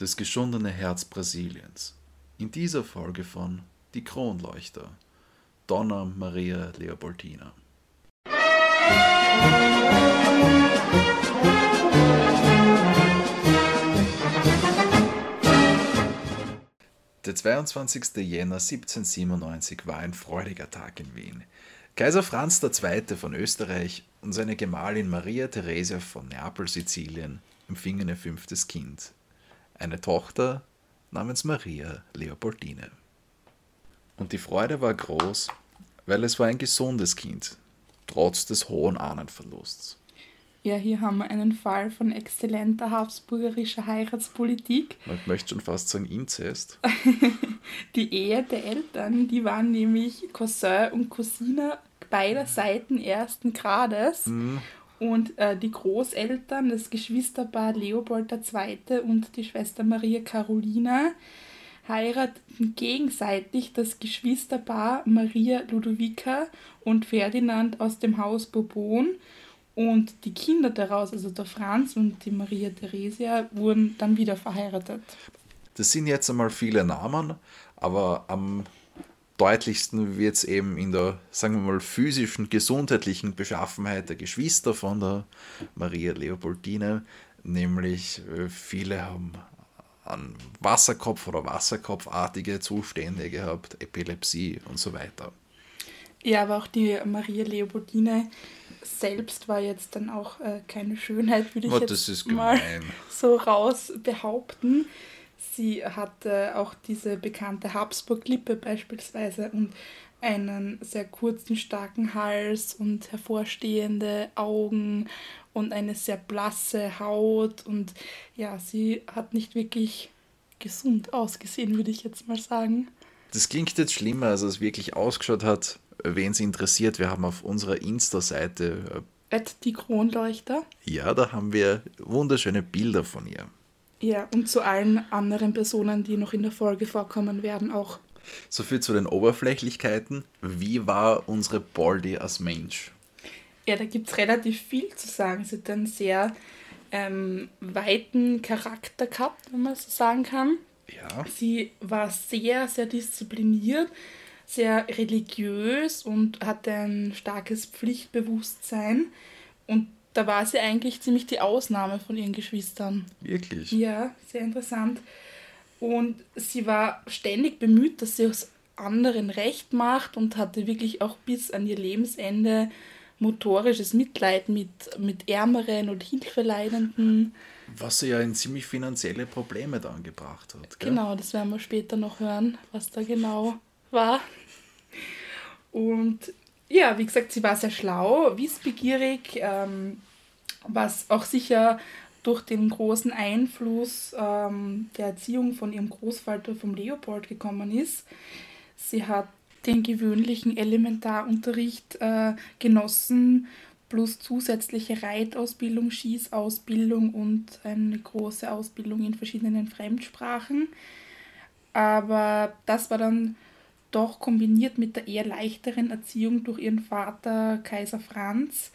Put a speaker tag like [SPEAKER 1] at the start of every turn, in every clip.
[SPEAKER 1] Das geschundene Herz Brasiliens. In dieser Folge von Die Kronleuchter. Donna Maria Leopoldina. Der 22. Jänner 1797 war ein freudiger Tag in Wien. Kaiser Franz II. von Österreich und seine Gemahlin Maria Theresia von Neapel-Sizilien empfingen ihr fünftes Kind, eine Tochter namens Maria Leopoldine. Und die Freude war groß, weil es war ein gesundes Kind, trotz des hohen Ahnenverlusts.
[SPEAKER 2] Ja, hier haben wir einen Fall von exzellenter habsburgerischer Heiratspolitik.
[SPEAKER 1] Man möchte schon fast sagen Inzest.
[SPEAKER 2] die Ehe der Eltern, die waren nämlich Cousin und Cousine beider Seiten ersten Grades. Mhm. Und äh, die Großeltern, das Geschwisterpaar Leopold II. und die Schwester Maria Carolina, heirateten gegenseitig das Geschwisterpaar Maria Ludovica und Ferdinand aus dem Haus Bourbon. Und die Kinder daraus, also der Franz und die Maria Theresia, wurden dann wieder verheiratet.
[SPEAKER 1] Das sind jetzt einmal viele Namen, aber am deutlichsten wird es eben in der, sagen wir mal, physischen, gesundheitlichen Beschaffenheit der Geschwister von der Maria Leopoldine, nämlich äh, viele haben an Wasserkopf oder Wasserkopfartige Zustände gehabt, Epilepsie und so weiter.
[SPEAKER 2] Ja, aber auch die Maria Leopoldine selbst war jetzt dann auch äh, keine Schönheit, würde ich oh, jetzt mal so raus behaupten. Sie hatte auch diese bekannte Habsburg-Lippe beispielsweise und einen sehr kurzen, starken Hals und hervorstehende Augen und eine sehr blasse Haut. Und ja, sie hat nicht wirklich gesund ausgesehen, würde ich jetzt mal sagen.
[SPEAKER 1] Das klingt jetzt schlimmer, als es wirklich ausgeschaut hat. Wen es interessiert, wir haben auf unserer Insta-Seite.
[SPEAKER 2] Äh, die Kronleuchter.
[SPEAKER 1] Ja, da haben wir wunderschöne Bilder von ihr.
[SPEAKER 2] Ja, und zu allen anderen Personen, die noch in der Folge vorkommen werden, auch.
[SPEAKER 1] So viel zu den Oberflächlichkeiten. Wie war unsere Baldi als Mensch?
[SPEAKER 2] Ja, da gibt es relativ viel zu sagen. Sie hat einen sehr ähm, weiten Charakter gehabt, wenn man so sagen kann. Ja. Sie war sehr, sehr diszipliniert, sehr religiös und hatte ein starkes Pflichtbewusstsein. Und da war sie eigentlich ziemlich die Ausnahme von ihren Geschwistern.
[SPEAKER 1] Wirklich?
[SPEAKER 2] Ja, sehr interessant. Und sie war ständig bemüht, dass sie es anderen recht macht und hatte wirklich auch bis an ihr Lebensende motorisches Mitleid mit, mit Ärmeren und Hilfeleidenden.
[SPEAKER 1] Was sie ja in ziemlich finanzielle Probleme dann gebracht hat.
[SPEAKER 2] Gell? Genau, das werden wir später noch hören, was da genau war. Und ja, wie gesagt, sie war sehr schlau, wissbegierig, ähm, was auch sicher durch den großen Einfluss ähm, der Erziehung von ihrem Großvater, vom Leopold, gekommen ist. Sie hat den gewöhnlichen Elementarunterricht äh, genossen, plus zusätzliche Reitausbildung, Schießausbildung und eine große Ausbildung in verschiedenen Fremdsprachen. Aber das war dann doch kombiniert mit der eher leichteren Erziehung durch ihren Vater Kaiser Franz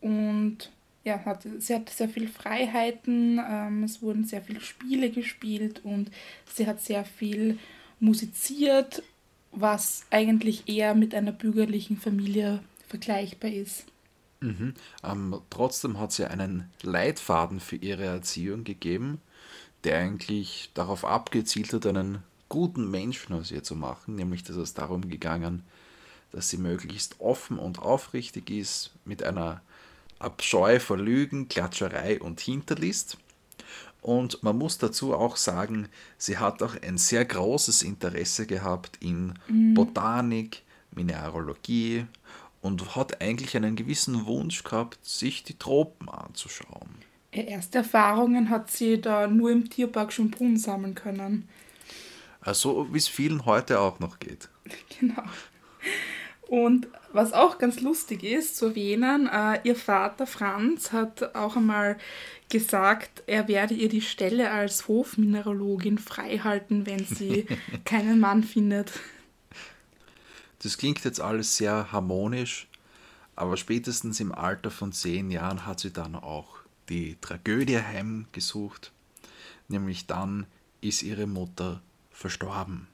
[SPEAKER 2] und ja, hat, sie hat sehr viele Freiheiten, ähm, es wurden sehr viele Spiele gespielt und sie hat sehr viel musiziert, was eigentlich eher mit einer bürgerlichen Familie vergleichbar ist.
[SPEAKER 1] Mhm. Ähm, trotzdem hat sie einen Leitfaden für ihre Erziehung gegeben, der eigentlich darauf abgezielt hat, einen guten Menschen aus ihr zu machen, nämlich dass es darum gegangen, dass sie möglichst offen und aufrichtig ist, mit einer Abscheu vor Lügen, Klatscherei und Hinterlist. Und man muss dazu auch sagen, sie hat auch ein sehr großes Interesse gehabt in mhm. Botanik, Mineralogie und hat eigentlich einen gewissen Wunsch gehabt, sich die Tropen anzuschauen.
[SPEAKER 2] Erste Erfahrungen hat sie da nur im Tierpark Schönbrunn sammeln können.
[SPEAKER 1] So wie es vielen heute auch noch geht.
[SPEAKER 2] Genau. Und was auch ganz lustig ist zu erwähnen, äh, ihr Vater Franz hat auch einmal gesagt, er werde ihr die Stelle als Hofmineralogin freihalten, wenn sie keinen Mann findet.
[SPEAKER 1] Das klingt jetzt alles sehr harmonisch, aber spätestens im Alter von zehn Jahren hat sie dann auch die Tragödie heimgesucht, nämlich dann ist ihre Mutter verstorben.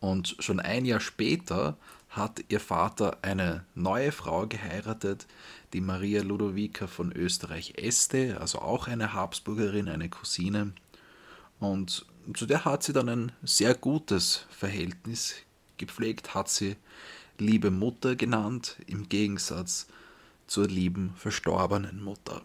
[SPEAKER 1] Und schon ein Jahr später hat ihr Vater eine neue Frau geheiratet, die Maria Ludovica von Österreich-Este, also auch eine Habsburgerin, eine Cousine. Und zu der hat sie dann ein sehr gutes Verhältnis gepflegt, hat sie liebe Mutter genannt, im Gegensatz zur lieben verstorbenen Mutter.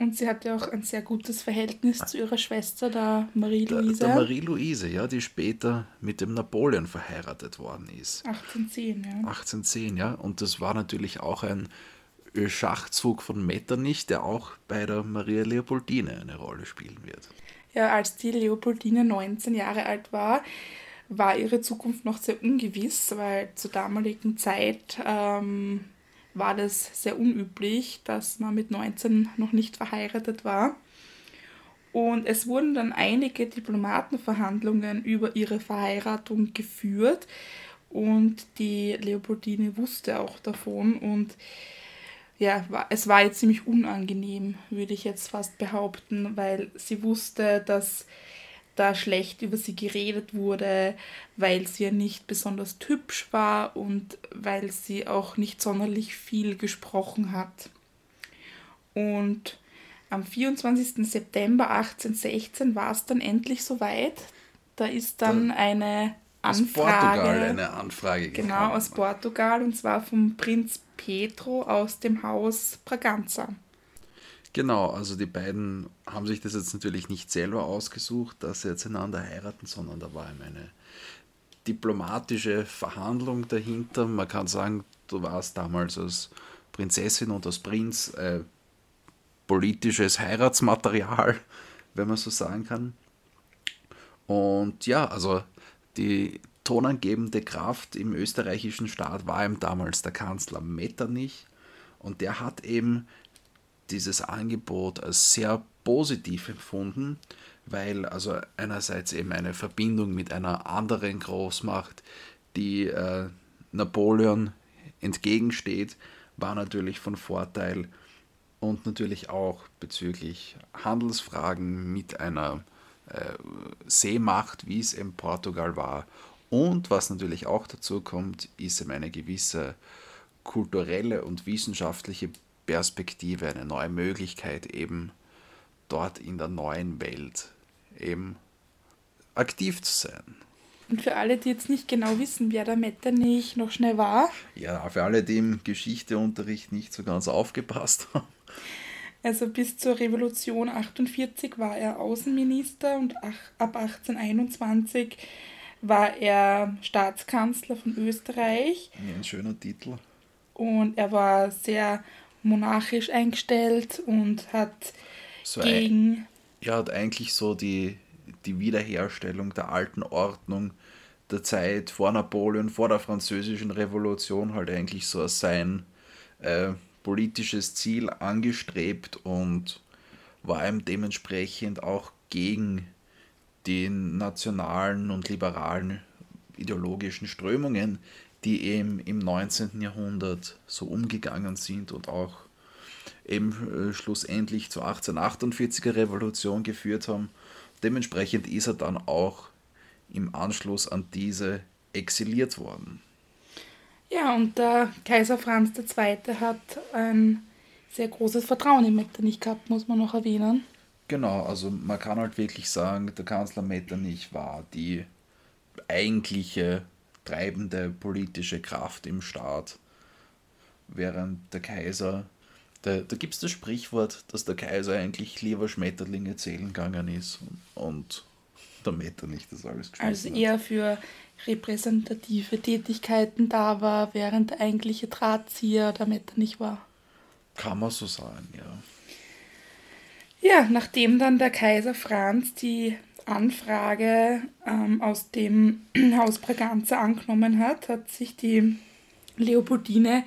[SPEAKER 2] Und sie hatte auch ein sehr gutes Verhältnis zu ihrer Schwester, der Marie-Louise.
[SPEAKER 1] Der, der Marie-Louise, ja, die später mit dem Napoleon verheiratet worden ist.
[SPEAKER 2] 1810, ja.
[SPEAKER 1] 1810, ja. Und das war natürlich auch ein Schachzug von Metternich, der auch bei der Maria Leopoldine eine Rolle spielen wird.
[SPEAKER 2] Ja, als die Leopoldine 19 Jahre alt war, war ihre Zukunft noch sehr ungewiss, weil zur damaligen Zeit ähm, war das sehr unüblich, dass man mit 19 noch nicht verheiratet war. Und es wurden dann einige Diplomatenverhandlungen über ihre Verheiratung geführt und die Leopoldine wusste auch davon und ja, es war jetzt ziemlich unangenehm, würde ich jetzt fast behaupten, weil sie wusste, dass da schlecht über sie geredet wurde, weil sie ja nicht besonders hübsch war und weil sie auch nicht sonderlich viel gesprochen hat. Und am 24. September 1816 war es dann endlich soweit. Da ist dann eine Anfrage. Aus Portugal
[SPEAKER 1] eine Anfrage
[SPEAKER 2] gekommen. Genau, aus Portugal und zwar vom Prinz Pedro aus dem Haus Braganza.
[SPEAKER 1] Genau, also die beiden haben sich das jetzt natürlich nicht selber ausgesucht, dass sie jetzt einander heiraten, sondern da war eben eine diplomatische Verhandlung dahinter. Man kann sagen, du warst damals als Prinzessin und als Prinz äh, politisches Heiratsmaterial, wenn man so sagen kann. Und ja, also die tonangebende Kraft im österreichischen Staat war ihm damals der Kanzler Metternich und der hat eben dieses Angebot als sehr positiv empfunden, weil also einerseits eben eine Verbindung mit einer anderen Großmacht, die äh, Napoleon entgegensteht, war natürlich von Vorteil und natürlich auch bezüglich Handelsfragen mit einer äh, Seemacht, wie es in Portugal war. Und was natürlich auch dazu kommt, ist eben eine gewisse kulturelle und wissenschaftliche Perspektive, eine neue Möglichkeit eben dort in der neuen Welt eben aktiv zu sein.
[SPEAKER 2] Und für alle, die jetzt nicht genau wissen, wer der Metternich noch schnell war.
[SPEAKER 1] Ja, für alle, die im Geschichteunterricht nicht so ganz aufgepasst haben.
[SPEAKER 2] Also bis zur Revolution 48 war er Außenminister und ab 1821 war er Staatskanzler von Österreich.
[SPEAKER 1] Ja, ein schöner Titel.
[SPEAKER 2] Und er war sehr monarchisch eingestellt und hat so gegen.
[SPEAKER 1] Er hat eigentlich so die, die Wiederherstellung der alten Ordnung der Zeit vor Napoleon, vor der Französischen Revolution halt eigentlich so als sein äh, politisches Ziel angestrebt und war ihm dementsprechend auch gegen die nationalen und liberalen ideologischen Strömungen, die eben im 19. Jahrhundert so umgegangen sind und auch eben äh, schlussendlich zur 1848er Revolution geführt haben. Dementsprechend ist er dann auch im Anschluss an diese exiliert worden.
[SPEAKER 2] Ja, und der Kaiser Franz II. hat ein sehr großes Vertrauen in Metternich gehabt, muss man noch erwähnen.
[SPEAKER 1] Genau, also man kann halt wirklich sagen, der Kanzler Metternich war die eigentliche treibende politische Kraft im Staat, während der Kaiser, da, da gibt es das Sprichwort, dass der Kaiser eigentlich lieber Schmetterlinge zählen gegangen ist und der Metternich das alles
[SPEAKER 2] gespielt Also eher für repräsentative Tätigkeiten da war, während der eigentliche Drahtzieher der Metternich war.
[SPEAKER 1] Kann man so sagen, ja.
[SPEAKER 2] Ja, nachdem dann der Kaiser Franz die Anfrage ähm, aus dem Haus Braganza angenommen hat, hat sich die Leopoldine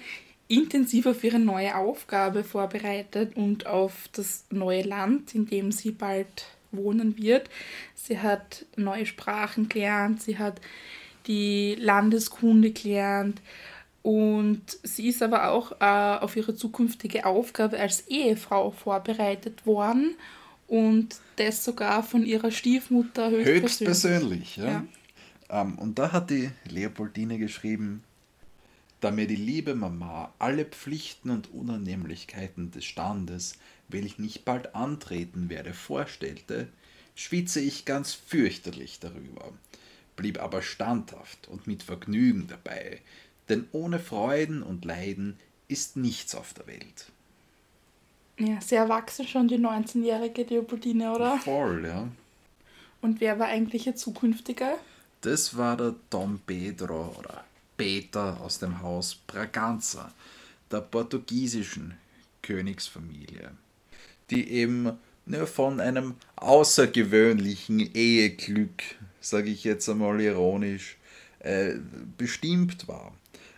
[SPEAKER 2] intensiv auf ihre neue Aufgabe vorbereitet und auf das neue Land, in dem sie bald wohnen wird. Sie hat neue Sprachen gelernt, sie hat die Landeskunde gelernt und sie ist aber auch äh, auf ihre zukünftige Aufgabe als Ehefrau vorbereitet worden Und das sogar von ihrer Stiefmutter
[SPEAKER 1] höchstpersönlich. Höchstpersönlich, ja. ja. Um, ähm, und da hat die Leopoldine geschrieben, da mir die liebe Mama alle Pflichten und Unannehmlichkeiten des Standes, welch ich bald antreten werde, vorstellte, schwitze ich ganz fürchterlich darüber, blieb aber standhaft und mit Vergnügen dabei, denn ohne Freuden und Leiden ist nichts auf der Welt.
[SPEAKER 2] Ja, sehr erwachsen schon die 19-jährige Leopoldine, oder?
[SPEAKER 1] Voll, ja.
[SPEAKER 2] Und wer war eigentlich ihr zukünftiger?
[SPEAKER 1] Das war der Dom Pedro oder Peter aus dem Haus Braganza, der portugiesischen Königsfamilie, die eben nur von einem außergewöhnlichen Eheglück, sage ich jetzt einmal ironisch, äh, bestimmt war.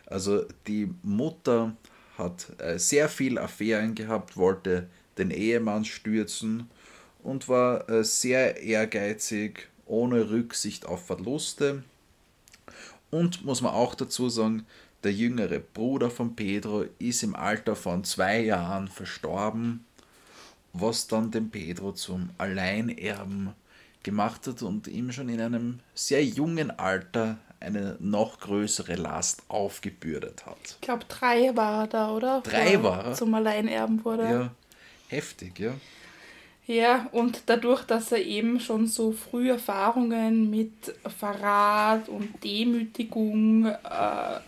[SPEAKER 1] Also die Mutter hat äh, sehr viel Affären gehabt, wollte den Ehemann stürzen und war äh, sehr ehrgeizig, ohne Rücksicht auf Verluste. Und muss man auch dazu sagen, der jüngere Bruder von Pedro ist im Alter von zwei Jahren verstorben, was dann den Pedro zum Alleinerben gemacht hat und ihm schon in einem sehr jungen Alter eine noch größere Last aufgebürdet hat.
[SPEAKER 2] Ich glaube, drei war er da, oder?
[SPEAKER 1] Drei war er.
[SPEAKER 2] Zum Alleinerben wurde.
[SPEAKER 1] Ja, heftig, ja.
[SPEAKER 2] Ja, und dadurch, dass er eben schon so früh Erfahrungen mit Verrat und Demütigung äh,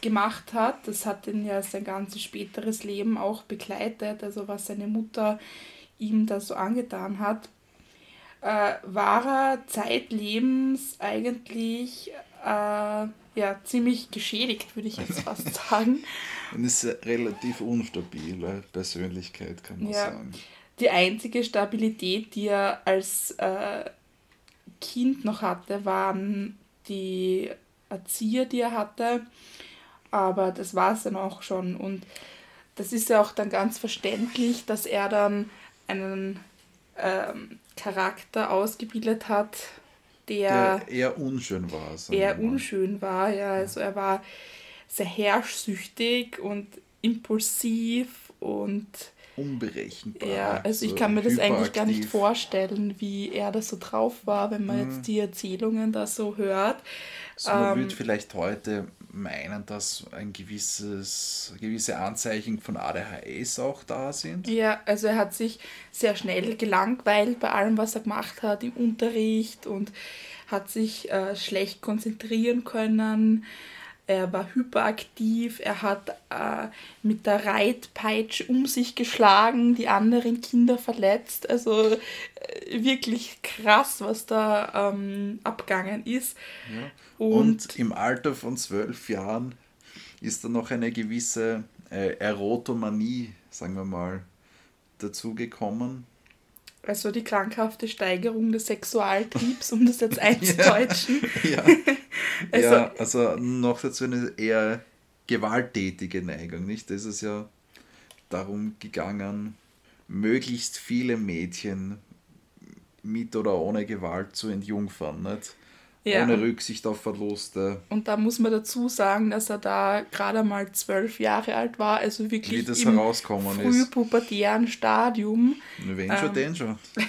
[SPEAKER 2] gemacht hat, das hat ihn ja sein ganzes späteres Leben auch begleitet, also was seine Mutter ihm da so angetan hat, äh, war er zeitlebens eigentlich äh, ja, ziemlich geschädigt, würde ich jetzt fast sagen.
[SPEAKER 1] Und ist eine relativ unstabile Persönlichkeit, kann man ja. sagen.
[SPEAKER 2] Die einzige Stabilität, die er als äh, Kind noch hatte, waren die Erzieher, die er hatte. Aber das war es dann auch schon. Und das ist ja auch dann ganz verständlich, dass er dann einen ähm, Charakter ausgebildet hat, der,
[SPEAKER 1] der eher unschön war.
[SPEAKER 2] Eher unschön war, ja. Also er war sehr herrschsüchtig und impulsiv und
[SPEAKER 1] unberechenbar.
[SPEAKER 2] Ja, also ich kann mir das eigentlich gar nicht vorstellen, wie er da so drauf war, wenn man mhm. jetzt die Erzählungen da so hört.
[SPEAKER 1] Also man ähm, würde vielleicht heute meinen, dass ein gewisses, gewisse Anzeichen von ADHS auch da sind.
[SPEAKER 2] Ja, also er hat sich sehr schnell gelangweilt bei allem, was er gemacht hat im Unterricht und hat sich äh, schlecht konzentrieren können er war hyperaktiv, er hat äh, mit der Reitpeitsche um sich geschlagen, die anderen Kinder verletzt. Also äh, wirklich krass, was da ähm, abgegangen ist.
[SPEAKER 1] Ja. Und, Und, im Alter von zwölf Jahren ist da noch eine gewisse äh, Erotomanie, sagen wir mal, dazugekommen.
[SPEAKER 2] Also die krankhafte Steigerung des Sexualtriebs, um das jetzt einzudeutschen.
[SPEAKER 1] ja, also, ja, also noch dazu eine eher gewalttätige Neigung, nicht? Das ist ja darum gegangen, möglichst viele Mädchen mit oder ohne Gewalt zu entjungfern, nicht? Ja. Ohne Rücksicht auf Verluste.
[SPEAKER 2] Und da muss man dazu sagen, dass er da gerade mal zwölf Jahre alt war, also wirklich Wie das im frühpubertären Stadium.
[SPEAKER 1] Schon, ähm, schon.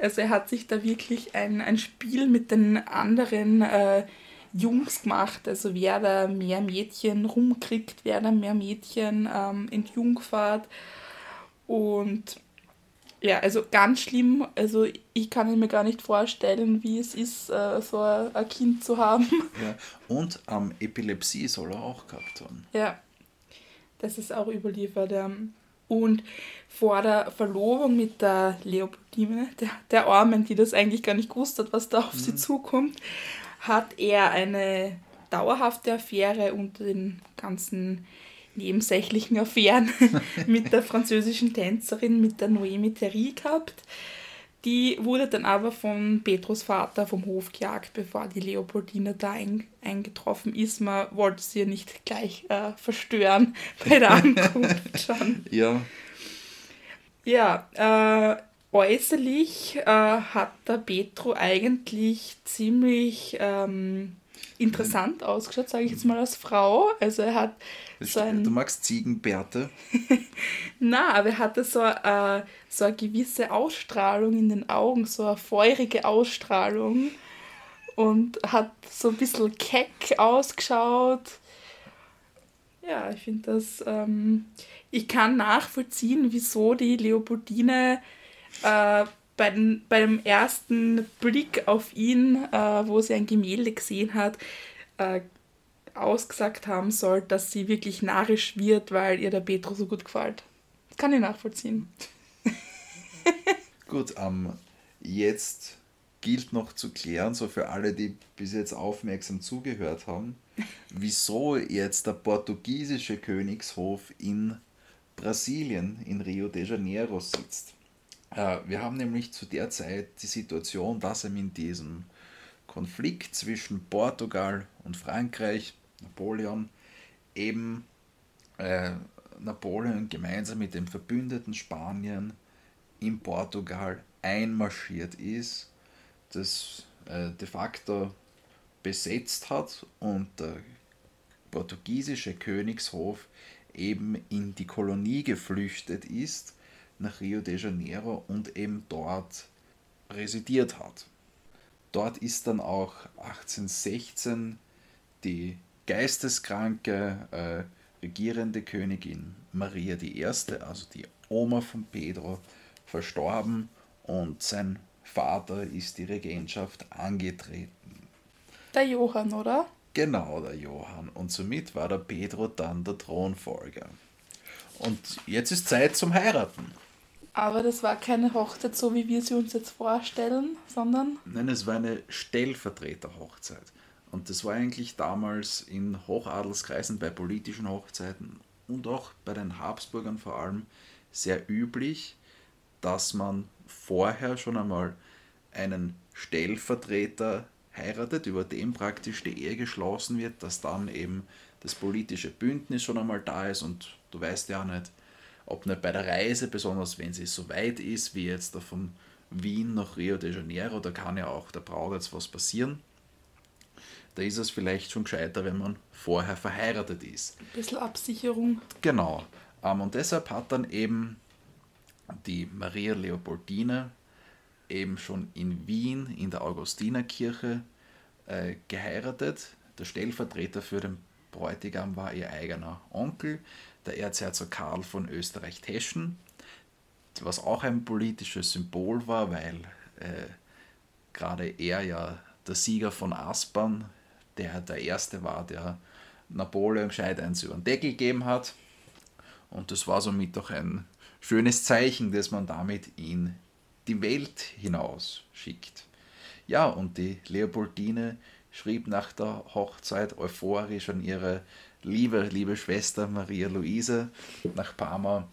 [SPEAKER 2] Also er hat sich da wirklich ein, ein Spiel mit den anderen äh, Jungs gemacht. Also wer da mehr Mädchen rumkriegt, wer da mehr Mädchen ähm, entjungfert. Und ja, also ganz schlimm. Also ich kann mir gar nicht vorstellen, wie es ist, äh, so ein Kind zu haben.
[SPEAKER 1] Ja, und ähm, Epilepsie soll er auch gehabt haben.
[SPEAKER 2] Ja, das ist auch überliefert. Ja. Und vor der Verlobung mit der Leopoldine, der, der Armen, die das eigentlich gar nicht gewusst hat, was da auf mhm. sie zukommt, hat er eine dauerhafte Affäre unter den ganzen nebensächlichen Affären mit der französischen Tänzerin, mit der Noemi Thierry gehabt. Die wurde dann aber von Petrus Vater vom Hof gejagt, bevor die Leopoldine da ein, eingetroffen ist. Man wollte sie ja nicht gleich äh, verstören bei der Ankunft schon.
[SPEAKER 1] Ja.
[SPEAKER 2] Ja, äh, äußerlich äh, hat der Petro eigentlich ziemlich ähm, interessant ausgeschaut, sage ich jetzt mal als Frau. Also er hat
[SPEAKER 1] so ein... Du magst Ziegenbärte?
[SPEAKER 2] Na, aber er hatte so, äh, so eine gewisse Ausstrahlung in den Augen, so eine feurige Ausstrahlung und hat so ein bisschen keck ausgeschaut. Ja, ich finde das, ähm, ich kann nachvollziehen, wieso die Leopoldine äh, bei, den, beim ersten Blick auf ihn, äh, wo sie ein Gemälde gesehen hat, äh, ausgesagt haben soll, dass sie wirklich narrisch wird, weil ihr der Petro so gut gefällt. Das kann ich nachvollziehen.
[SPEAKER 1] gut, ähm, jetzt gilt noch zu klären, so für alle, die bis jetzt aufmerksam zugehört haben, wieso jetzt der portugiesische Königshof in Brasilien, in Rio de Janeiro sitzt. Äh, wir haben nämlich zu der Zeit die Situation, dass er in diesem Konflikt zwischen Portugal und Frankreich, Napoleon, eben äh, Napoleon gemeinsam mit dem verbündeten Spanien in Portugal einmarschiert ist das äh, de facto besetzt hat und der portugiesische Königshof eben in die Kolonie geflüchtet ist, nach Rio de Janeiro und eben dort residiert hat. Dort ist dann auch 1816 die geisteskranke äh, regierende Königin Maria I., also die Oma von Pedro, verstorben und sein Vater ist die Regentschaft angetreten.
[SPEAKER 2] Der Johann, oder?
[SPEAKER 1] Genau, der Johann. Und somit war der Pedro dann der Thronfolger. Und jetzt ist Zeit zum Heiraten.
[SPEAKER 2] Aber das war keine Hochzeit, so wie wir sie uns jetzt vorstellen, sondern.
[SPEAKER 1] Nein, es war eine Stellvertreterhochzeit. Und das war eigentlich damals in Hochadelskreisen bei politischen Hochzeiten und auch bei den Habsburgern vor allem sehr üblich, dass man vorher schon einmal einen Stellvertreter heiratet, über den praktisch die Ehe geschlossen wird, dass dann eben das politische Bündnis schon einmal da ist und du weißt ja nicht, ob nicht bei der Reise, besonders wenn sie so weit ist, wie jetzt da von Wien nach Rio de Janeiro, da kann ja auch der Braut jetzt was passieren. Da ist es vielleicht schon gescheiter, wenn man vorher verheiratet ist.
[SPEAKER 2] Ein bisschen Absicherung.
[SPEAKER 1] Genau. Ähm, und deshalb hat dann eben die Maria Leopoldine eben schon in Wien in der Augustinerkirche äh, geheiratet. Der Stellvertreter für den Bräutigam war ihr eigener Onkel, der Erzherzog Karl von Österreich-Teschen, was auch ein politisches Symbol war, weil äh, gerade er ja der Sieger von Aspern, der der erste war, der Napoleon gescheit eins über den Deckel gegeben hat. Und das war somit auch ein schönes Zeichen, dass man damit in die Welt hinaus schickt. Ja, und die Leopoldine schrieb nach der Hochzeit euphorisch an ihre liebe, liebe Schwester Maria Luise nach Parma.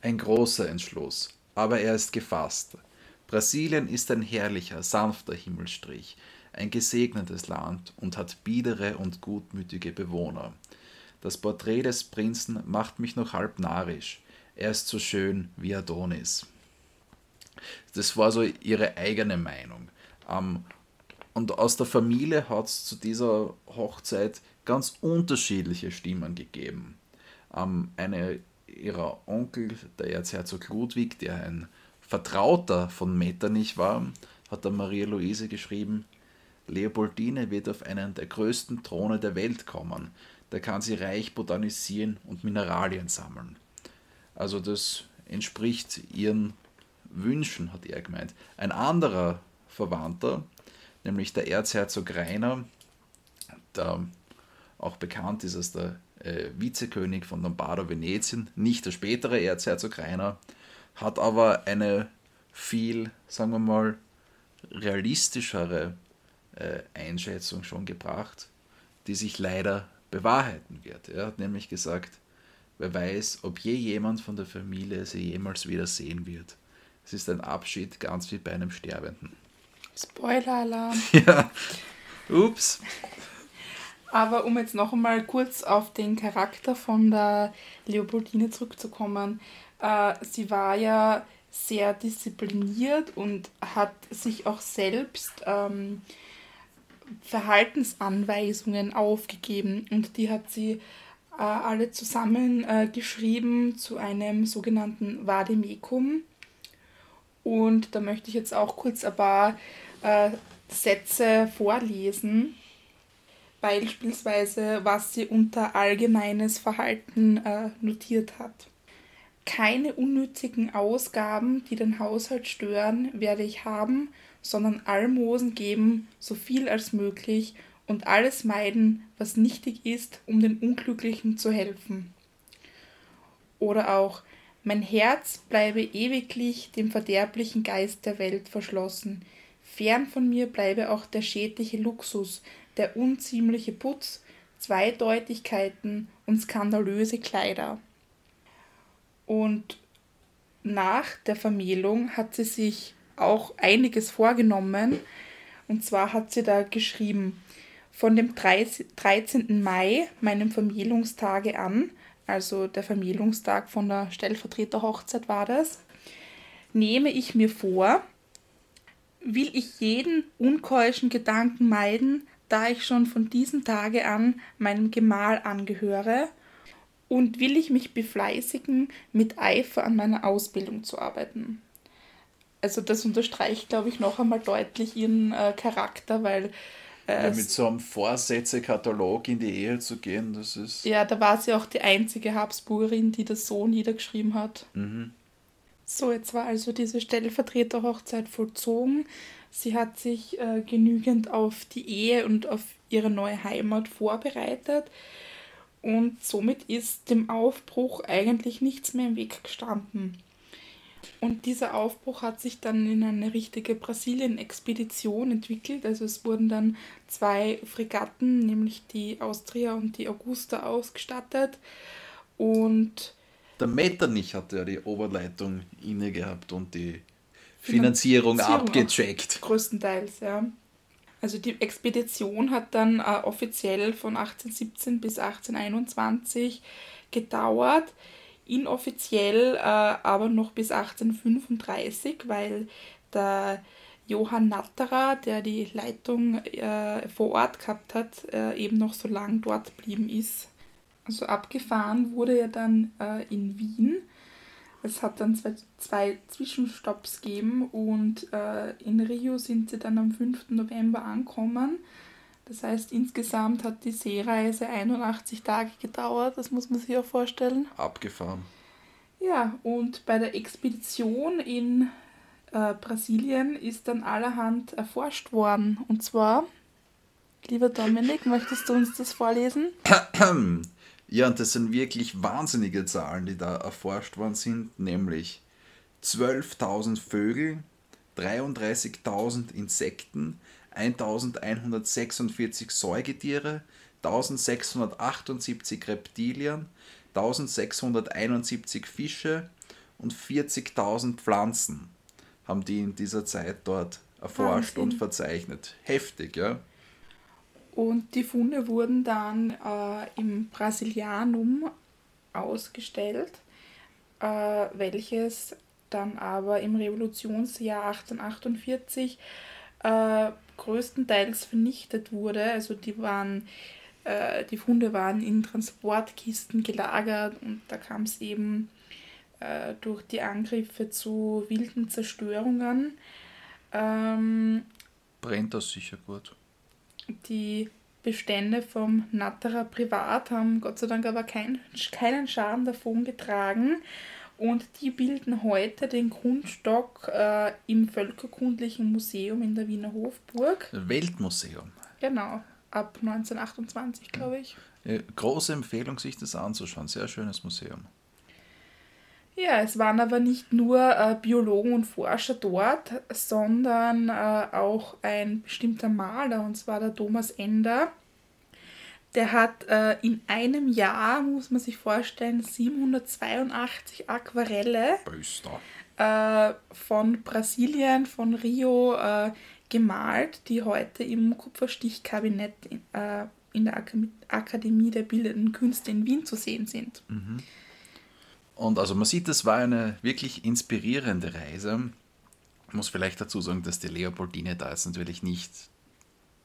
[SPEAKER 1] Ein großer Entschluss, aber er ist gefasst. Brasilien ist ein herrlicher, sanfter Himmelstrich, ein gesegnetes Land und hat biedere und gutmütige Bewohner. Das Porträt des Prinzen macht mich noch halb narrisch er ist so schön wie Adonis. Das war so ihre eigene Meinung. Ähm, und aus der Familie hat es zu dieser Hochzeit ganz unterschiedliche Stimmen gegeben. Ähm, eine ihrer Onkel, der Erzherzog Ludwig, der ein Vertrauter von Metternich war, hat der Maria Luise geschrieben, Leopoldine wird auf einen der größten Throne der Welt kommen. Da kann sie reich botanisieren und Mineralien sammeln. Also das entspricht ihren Wünschen, hat er gemeint. Ein anderer Verwandter, nämlich der Erzherzog Rainer, der auch bekannt ist als der äh, Vizekönig von Lombardo Venetien, nicht der spätere Erzherzog Rainer, hat aber eine viel, sagen wir mal, realistischere äh, Einschätzung schon gebracht, die sich leider bewahrheiten wird. Er hat nämlich gesagt, Wer weiß, ob je jemand von der Familie sie jemals wieder sehen wird. Es ist ein Abschied, ganz wie bei einem Sterbenden.
[SPEAKER 2] Spoiler-Alarm.
[SPEAKER 1] Ja. Ups.
[SPEAKER 2] Aber um jetzt noch einmal kurz auf den Charakter von der Leopoldine zurückzukommen. Äh, sie war ja sehr diszipliniert und hat sich auch selbst ähm, Verhaltensanweisungen aufgegeben und die hat sie äh, alle zusammen äh, geschrieben zu einem sogenannten Vademecum. Und da möchte ich jetzt auch kurz ein paar äh, Sätze vorlesen. Beispielsweise, was sie unter allgemeines Verhalten äh, notiert hat. Keine unnützigen Ausgaben, die den Haushalt stören, werde ich haben, sondern Almosen geben, so viel als möglich, und alles meiden, was nichtig ist, um den Unglücklichen zu helfen. Oder auch, mein Herz bleibe ewiglich dem verderblichen Geist der Welt verschlossen. Fern von mir bleibe auch der schädliche Luxus, der unziemliche Putz, Zweideutigkeiten und skandalöse Kleider. Und nach der Vermählung hat sie sich auch einiges vorgenommen. Und zwar hat sie da geschrieben, von dem 13. Mai, meinem Vermählungstage an, also der Vermählungstag von der Stellvertreterhochzeit war das, nehme ich mir vor, will ich jeden unkeuschen Gedanken meiden, da ich schon von diesem Tage an meinem Gemahl angehöre, und will ich mich befleißigen, mit Eifer an meiner Ausbildung zu arbeiten. Also das unterstreicht, glaube ich, noch einmal deutlich ihren äh, Charakter, weil
[SPEAKER 1] äh, ja, mit so einem Vorsätzekatalog in die Ehe zu gehen, das ist.
[SPEAKER 2] Ja, da war sie auch die einzige Habsburgerin, die das so niedergeschrieben hat.
[SPEAKER 1] Mhm.
[SPEAKER 2] So, jetzt war also diese Stellvertreterhochzeit vollzogen. Sie hat sich äh, genügend auf die Ehe und auf ihre neue Heimat vorbereitet. Und somit ist dem Aufbruch eigentlich nichts mehr im Weg gestanden. Und dieser Aufbruch hat sich dann in eine richtige Brasilien-Expedition entwickelt. Also es wurden dann zwei Fregatten, nämlich die Austria und die Augusta, ausgestattet. Und
[SPEAKER 1] der Metternich hatte ja die Oberleitung inne gehabt und die Finanzierung, Finanzierung abgecheckt.
[SPEAKER 2] Größtenteils, ja. Also die Expedition hat dann äh, offiziell von 1817 bis 1821 gedauert inoffiziell äh, aber noch bis 1835, weil der Johann Natterer, der die Leitung äh, vor Ort gehabt hat, äh, eben noch so lang dort geblieben ist. Also abgefahren wurde er dann äh, in Wien. Es hat dann zwei, zwei Zwischenstopps gegeben und äh, in Rio sind sie dann am 5. November angekommen. Das heißt, insgesamt hat die Seereise 81 Tage gedauert, das muss man sich auch vorstellen.
[SPEAKER 1] Abgefahren.
[SPEAKER 2] Ja, und bei der Expedition in äh, Brasilien ist dann allerhand erforscht worden. Und zwar, lieber Dominik, möchtest du uns das vorlesen?
[SPEAKER 1] Ja, und das sind wirklich wahnsinnige Zahlen, die da erforscht worden sind, nämlich 12.000 Vögel, 33.000 Insekten, 1146 Säugetiere, 1678 Reptilien, 1671 Fische und 40.000 Pflanzen haben die in dieser Zeit dort erforscht Wahnsinn. und verzeichnet. Heftig, ja.
[SPEAKER 2] Und die Funde wurden dann äh, im Brasilianum ausgestellt, äh, welches dann aber im Revolutionsjahr 1848 äh, größtenteils vernichtet wurde. Also die waren, äh, die Funde waren in Transportkisten gelagert und da kam es eben äh, durch die Angriffe zu wilden Zerstörungen. Ähm,
[SPEAKER 1] Brennt das sicher gut.
[SPEAKER 2] Die Bestände vom Natterer Privat haben Gott sei Dank aber kein, keinen Schaden davon getragen. Und die bilden heute den Grundstock äh, im Völkerkundlichen Museum in der Wiener Hofburg.
[SPEAKER 1] Weltmuseum.
[SPEAKER 2] Genau, ab 1928, glaube ich.
[SPEAKER 1] Große Empfehlung, sich das anzuschauen. Sehr schönes Museum.
[SPEAKER 2] Ja, es waren aber nicht nur äh, Biologen und Forscher dort, sondern äh, auch ein bestimmter Maler, und zwar der Thomas Ender der hat äh, in einem Jahr, muss man sich vorstellen, 782 Aquarelle äh, von Brasilien, von Rio äh, gemalt, die heute im Kupferstichkabinett äh, in der Akademie der Bildenden Künste in Wien zu sehen sind.
[SPEAKER 1] Mhm. Und also man sieht, es war eine wirklich inspirierende Reise. Ich muss vielleicht dazu sagen, dass die Leopoldine da jetzt natürlich nicht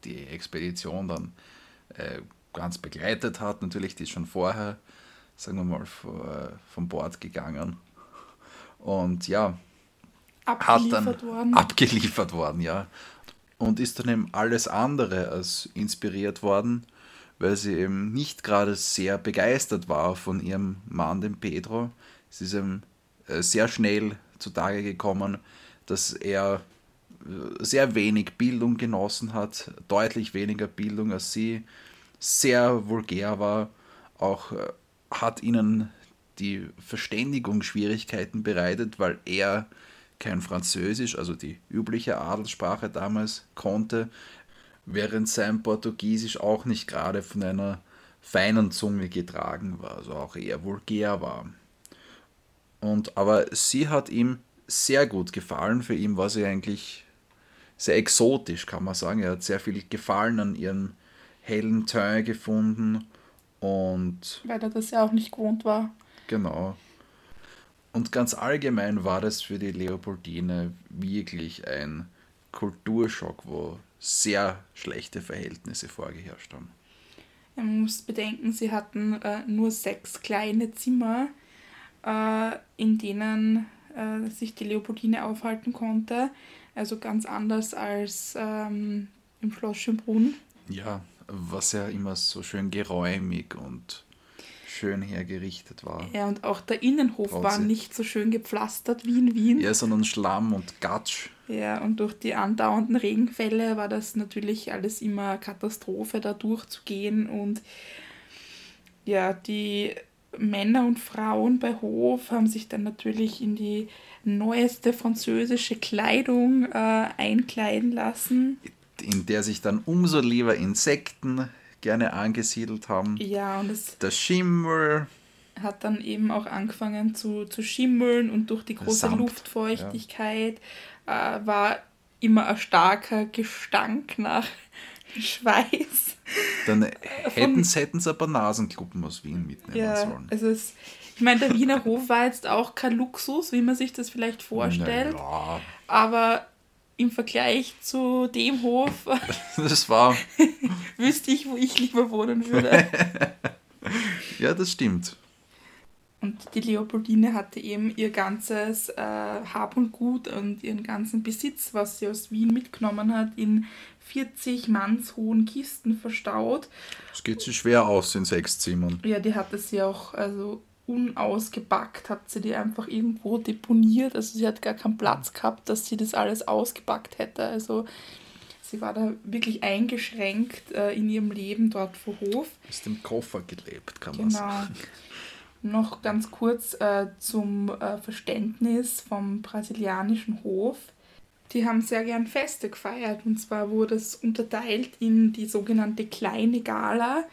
[SPEAKER 1] die Expedition dann äh, ganz begleitet hat. Natürlich, die ist schon vorher, sagen wir mal, vom Bord gegangen. Und ja, abgeliefert hat dann worden. abgeliefert worden, ja. Und ist dann eben alles andere als inspiriert worden, weil sie eben nicht gerade sehr begeistert war von ihrem Mann, dem Pedro. Sie ist eben äh, sehr schnell zutage gekommen, dass er äh, sehr wenig Bildung genossen hat, deutlich weniger Bildung als sie, sehr vulgär war, auch äh, hat ihnen die Verständigungsschwierigkeiten bereitet, weil er kein Französisch, also die übliche Adelssprache damals, konnte, während sein Portugiesisch auch nicht gerade von einer feinen Zunge getragen war, also auch eher vulgär war. Und, aber sie hat ihm sehr gut gefallen. Für ihn war sie eigentlich sehr exotisch, kann man sagen. Er hat sehr viel Gefallen an ihrem hellen Teint gefunden. Und
[SPEAKER 2] Weil er das ja auch nicht gewohnt war.
[SPEAKER 1] Genau. Und ganz allgemein war das für die Leopoldine wirklich ein Kulturschock, wo sehr schlechte Verhältnisse vorgeherrscht haben.
[SPEAKER 2] Man muss bedenken, sie hatten äh, nur sechs kleine Zimmer, äh, in denen äh, sich die Leopoldine aufhalten konnte. Also ganz anders als ähm, im Schloss Schönbrunn.
[SPEAKER 1] Ja, was ja immer so schön geräumig und schön hergerichtet war.
[SPEAKER 2] Ja, und auch der Innenhof Trotzdem. war nicht so schön gepflastert wie in Wien.
[SPEAKER 1] Ja, sondern Schlamm und Gatsch.
[SPEAKER 2] Ja, und durch die andauernden Regenfälle war das natürlich alles immer Katastrophe, da durchzugehen. Und ja, die Männer und Frauen bei Hof haben sich dann natürlich in die neueste französische Kleidung äh, einkleiden lassen.
[SPEAKER 1] In der sich dann umso lieber Insekten gerne angesiedelt haben.
[SPEAKER 2] Ja, und es
[SPEAKER 1] der Schimmel
[SPEAKER 2] hat dann eben auch angefangen zu, zu schimmeln und durch die große Samt, Luftfeuchtigkeit ja. äh, war immer ein starker Gestank nach Schweiß.
[SPEAKER 1] Dann hätten sie paar Nasenkluppen aus Wien mitnehmen
[SPEAKER 2] ja,
[SPEAKER 1] sollen.
[SPEAKER 2] Also es, ich meine, der Wiener Hof war jetzt auch kein Luxus, wie man sich das vielleicht vorstellt. Ja. Aber im Vergleich zu dem Hof
[SPEAKER 1] das war
[SPEAKER 2] wüsste ich, wo ich lieber wohnen würde.
[SPEAKER 1] ja, das stimmt.
[SPEAKER 2] Und die Leopoldine hatte eben ihr ganzes äh, Hab und Gut und ihren ganzen Besitz, was sie aus Wien mitgenommen hat, in 40 Manns hohen Kisten verstaut.
[SPEAKER 1] Das geht sich schwer aus in sechs Zimmern.
[SPEAKER 2] Ja, die hatte sie auch also unausgepackt, hat sie die einfach irgendwo deponiert. Also sie hat gar keinen Platz gehabt, dass sie das alles ausgepackt hätte. Also sie war da wirklich eingeschränkt äh, in ihrem Leben dort vor Hof.
[SPEAKER 1] Ist im Koffer gelebt, kann
[SPEAKER 2] genau.
[SPEAKER 1] man sagen.
[SPEAKER 2] Noch ganz kurz äh, zum äh, Verständnis vom brasilianischen Hof. Die haben sehr gern Feste gefeiert und zwar wurde es unterteilt in die sogenannte kleine Gala.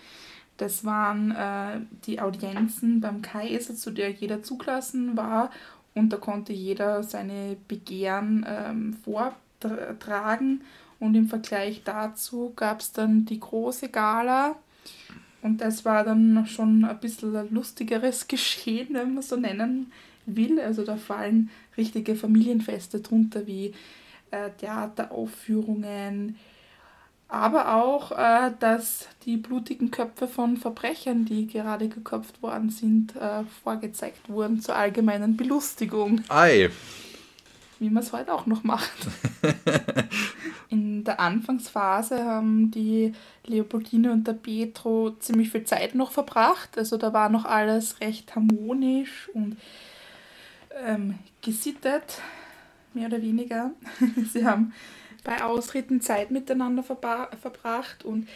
[SPEAKER 2] Das waren äh, die Audienzen beim Kaiser, zu der jeder zugelassen war. Und da konnte jeder seine Begehren ähm, vortragen. Und im Vergleich dazu gab es dann die große Gala. Und das war dann schon ein bisschen lustigeres Geschehen, wenn man so nennen will. Also da fallen richtige Familienfeste drunter wie äh, Theateraufführungen, aber auch, äh, dass die blutigen Köpfe von Verbrechern, die gerade geköpft worden sind, äh, vorgezeigt wurden zur allgemeinen Belustigung.
[SPEAKER 1] Ei.
[SPEAKER 2] Wie man es heute auch noch macht. In der Anfangsphase haben die Leopoldine und der Petro ziemlich viel Zeit noch verbracht. Also da war noch alles recht harmonisch und ähm, gesittet mehr oder weniger. Sie haben bei Ausritten Zeit miteinander verbracht und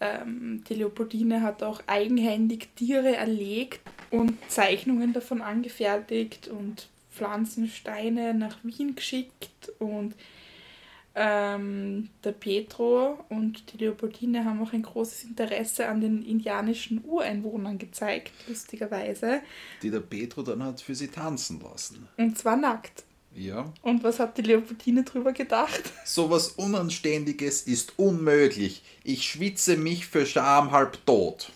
[SPEAKER 2] ähm, die Leopoldine hat auch eigenhändig Tiere erlegt und Zeichnungen davon angefertigt und Pflanzensteine nach Wien geschickt und ähm, der Petro und die Leopoldine haben auch ein großes Interesse an den indianischen Ureinwohnern gezeigt, lustigerweise.
[SPEAKER 1] Die der Petro dann hat für sie tanzen lassen.
[SPEAKER 2] Und zwar nackt.
[SPEAKER 1] Ja.
[SPEAKER 2] Und was hat die Leopoldine drüber gedacht?
[SPEAKER 1] Sowas Unanständiges ist unmöglich. Ich schwitze mich für Scham halb tot.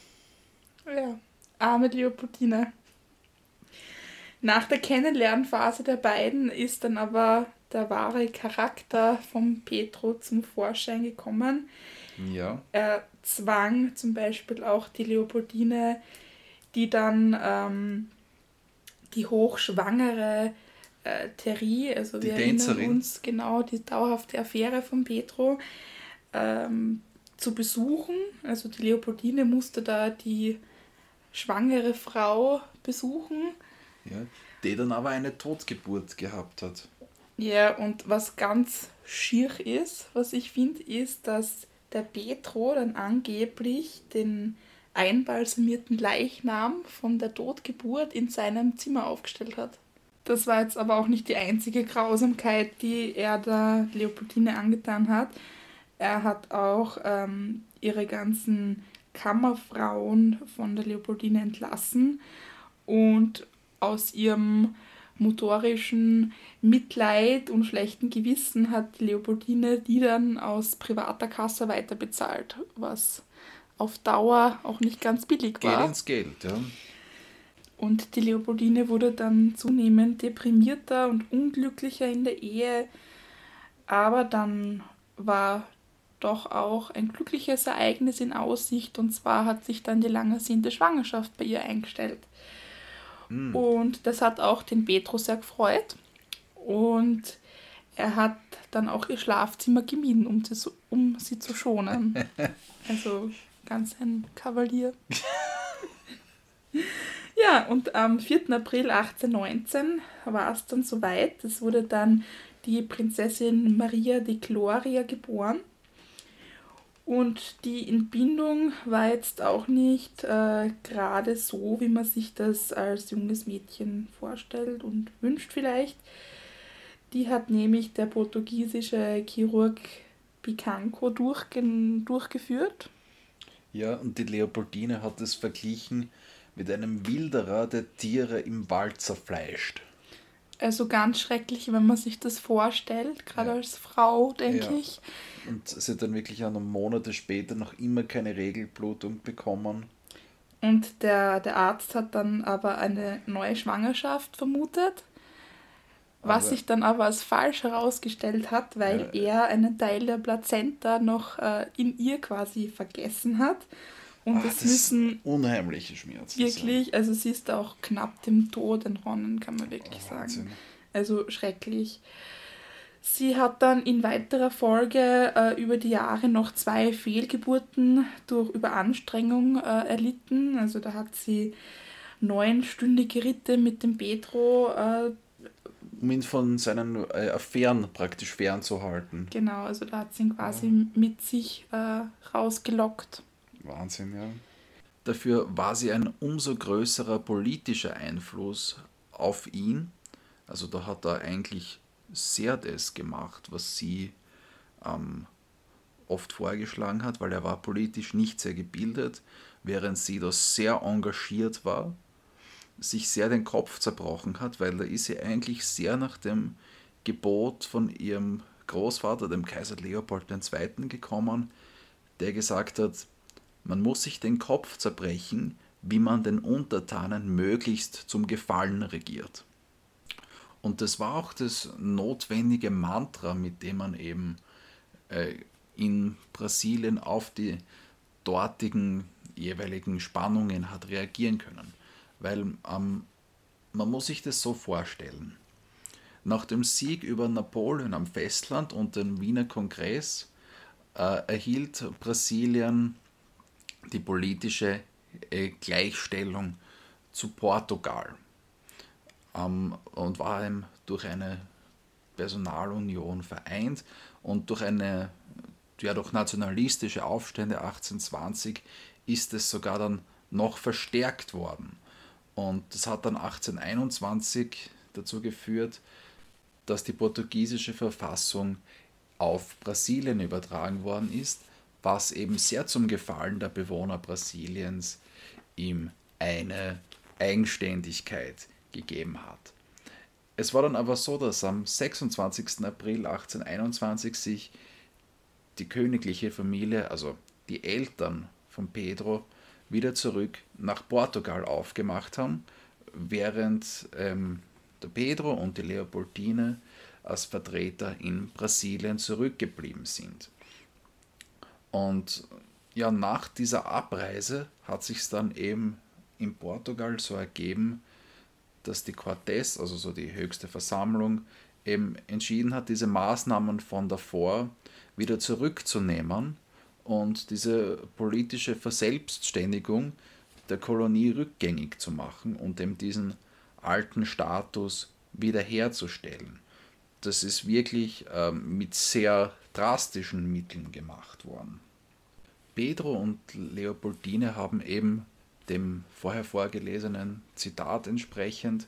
[SPEAKER 2] Ja, arme Leopoldine. Nach der Kennenlernphase der beiden ist dann aber der wahre Charakter von Petro zum Vorschein gekommen.
[SPEAKER 1] Ja.
[SPEAKER 2] Er zwang zum Beispiel auch die Leopoldine, die dann ähm, die hochschwangere äh, Terry, also
[SPEAKER 1] Die
[SPEAKER 2] wir erinnern
[SPEAKER 1] Tänzerin.
[SPEAKER 2] uns genau die dauerhafte Affäre von Petro, ähm, zu besuchen. Also die Leopoldine musste da die schwangere Frau besuchen.
[SPEAKER 1] ja. Die dann aber eine Totgeburt gehabt hat.
[SPEAKER 2] Ja, und was ganz schier ist, was ich finde, ist, dass der Petro dann angeblich den einbalsamierten Leichnam von der Totgeburt in seinem Zimmer aufgestellt hat. Das war jetzt aber auch nicht die einzige Grausamkeit, die er der Leopoldine angetan hat. Er hat auch ähm, ihre ganzen Kammerfrauen von der Leopoldine entlassen und aus ihrem motorischen Mitleid und schlechten Gewissen hat Leopoldine die dann aus privater Kasse weiterbezahlt, was auf Dauer auch nicht ganz billig war.
[SPEAKER 1] ins Geld, ja.
[SPEAKER 2] Und die Leopoldine wurde dann zunehmend deprimierter und unglücklicher in der Ehe. Aber dann war doch auch ein glückliches Ereignis in Aussicht. Und zwar hat sich dann die lang ersehnte Schwangerschaft bei ihr eingestellt. Und das hat auch den Petro sehr gefreut. Und er hat dann auch ihr Schlafzimmer gemieden, um sie, um sie zu schonen. Also ganz ein Kavalier. Ja, und am 4. April 1819 war es dann soweit. Es wurde dann die Prinzessin Maria de Gloria geboren. Und die Entbindung war jetzt auch nicht äh, gerade so, wie man sich das als junges Mädchen vorstellt und wünscht vielleicht. Die hat nämlich der portugiesische Chirurg Picanco durchgeführt.
[SPEAKER 1] Ja, und die Leopoldine hat es verglichen mit einem Wilderer, der Tiere im Wald zerfleischt.
[SPEAKER 2] Also ganz schrecklich, wenn man sich das vorstellt, gerade
[SPEAKER 1] Ja.
[SPEAKER 2] als Frau, denke
[SPEAKER 1] Ja.
[SPEAKER 2] ich.
[SPEAKER 1] Und sie hat dann wirklich auch noch Monate später noch immer keine Regelblutung bekommen.
[SPEAKER 2] Und der, der Arzt hat dann aber eine neue Schwangerschaft vermutet, was
[SPEAKER 1] Aber-
[SPEAKER 2] sich dann aber als falsch herausgestellt hat, weil
[SPEAKER 1] Ja.
[SPEAKER 2] er einen Teil der Plazenta noch äh, in ihr quasi vergessen hat. Und
[SPEAKER 1] Ah,
[SPEAKER 2] es
[SPEAKER 1] das
[SPEAKER 2] müssen
[SPEAKER 1] unheimliche Schmerzen.
[SPEAKER 2] wirklich, also sie ist auch knapp dem Tod entronnen, kann man wirklich
[SPEAKER 1] Oh,
[SPEAKER 2] sagen.
[SPEAKER 1] Wahnsinn.
[SPEAKER 2] Also schrecklich. Sie hat dann in weiterer Folge äh, über die Jahre noch zwei Fehlgeburten durch Überanstrengung äh, erlitten. Also da hat sie neunstündige Ritte mit dem Petro, äh,
[SPEAKER 1] Um ihn von seinen äh, Affären praktisch fernzuhalten.
[SPEAKER 2] genau, also da hat sie ihn quasi mit sich äh, rausgelockt.
[SPEAKER 1] Wahnsinn, ja. Dafür war sie ein umso größerer politischer Einfluss auf ihn. Also da hat er eigentlich sehr das gemacht, was sie ähm, oft vorgeschlagen hat, weil er war politisch nicht sehr gebildet, während sie da sehr engagiert war, sich sehr den Kopf zerbrochen hat, weil da ist sie eigentlich sehr nach dem Gebot von ihrem Großvater, dem Kaiser Leopold II., gekommen, der gesagt hat, man muss sich den Kopf zerbrechen, wie man den Untertanen möglichst zum Gefallen regiert. Und das war auch das notwendige Mantra, mit dem man eben äh, in Brasilien auf die dortigen jeweiligen Spannungen hat reagieren können. Weil ähm, man muss sich das so vorstellen. Nach dem Sieg über Napoleon am Festland und dem Wiener Kongress äh, erhielt Brasilien die politische äh, Gleichstellung zu Portugal ähm, und war eben durch eine Personalunion vereint und durch eine ja, durch nationalistische Aufstände 1820 ist es sogar dann noch verstärkt worden. Und das hat dann 1821 dazu geführt, dass die portugiesische Verfassung auf Brasilien übertragen worden ist, was eben sehr zum Gefallen der Bewohner Brasiliens ihm eine Eigenständigkeit gegeben hat. Es war dann aber so, dass am 26. April 1821 sich die königliche Familie, also die Eltern von Pedro, wieder zurück nach Portugal aufgemacht haben, während ähm, der Pedro und die Leopoldine als Vertreter in Brasilien zurückgeblieben sind. Und ja, nach dieser Abreise hat sich dann eben in Portugal so ergeben, dass die Cortes, also so die höchste Versammlung, eben entschieden hat, diese Maßnahmen von davor wieder zurückzunehmen und diese politische Verselbstständigung der Kolonie rückgängig zu machen und eben diesen alten Status wiederherzustellen. Das ist wirklich ähm, mit sehr drastischen Mitteln gemacht worden. Pedro und Leopoldine haben eben dem vorher vorgelesenen Zitat entsprechend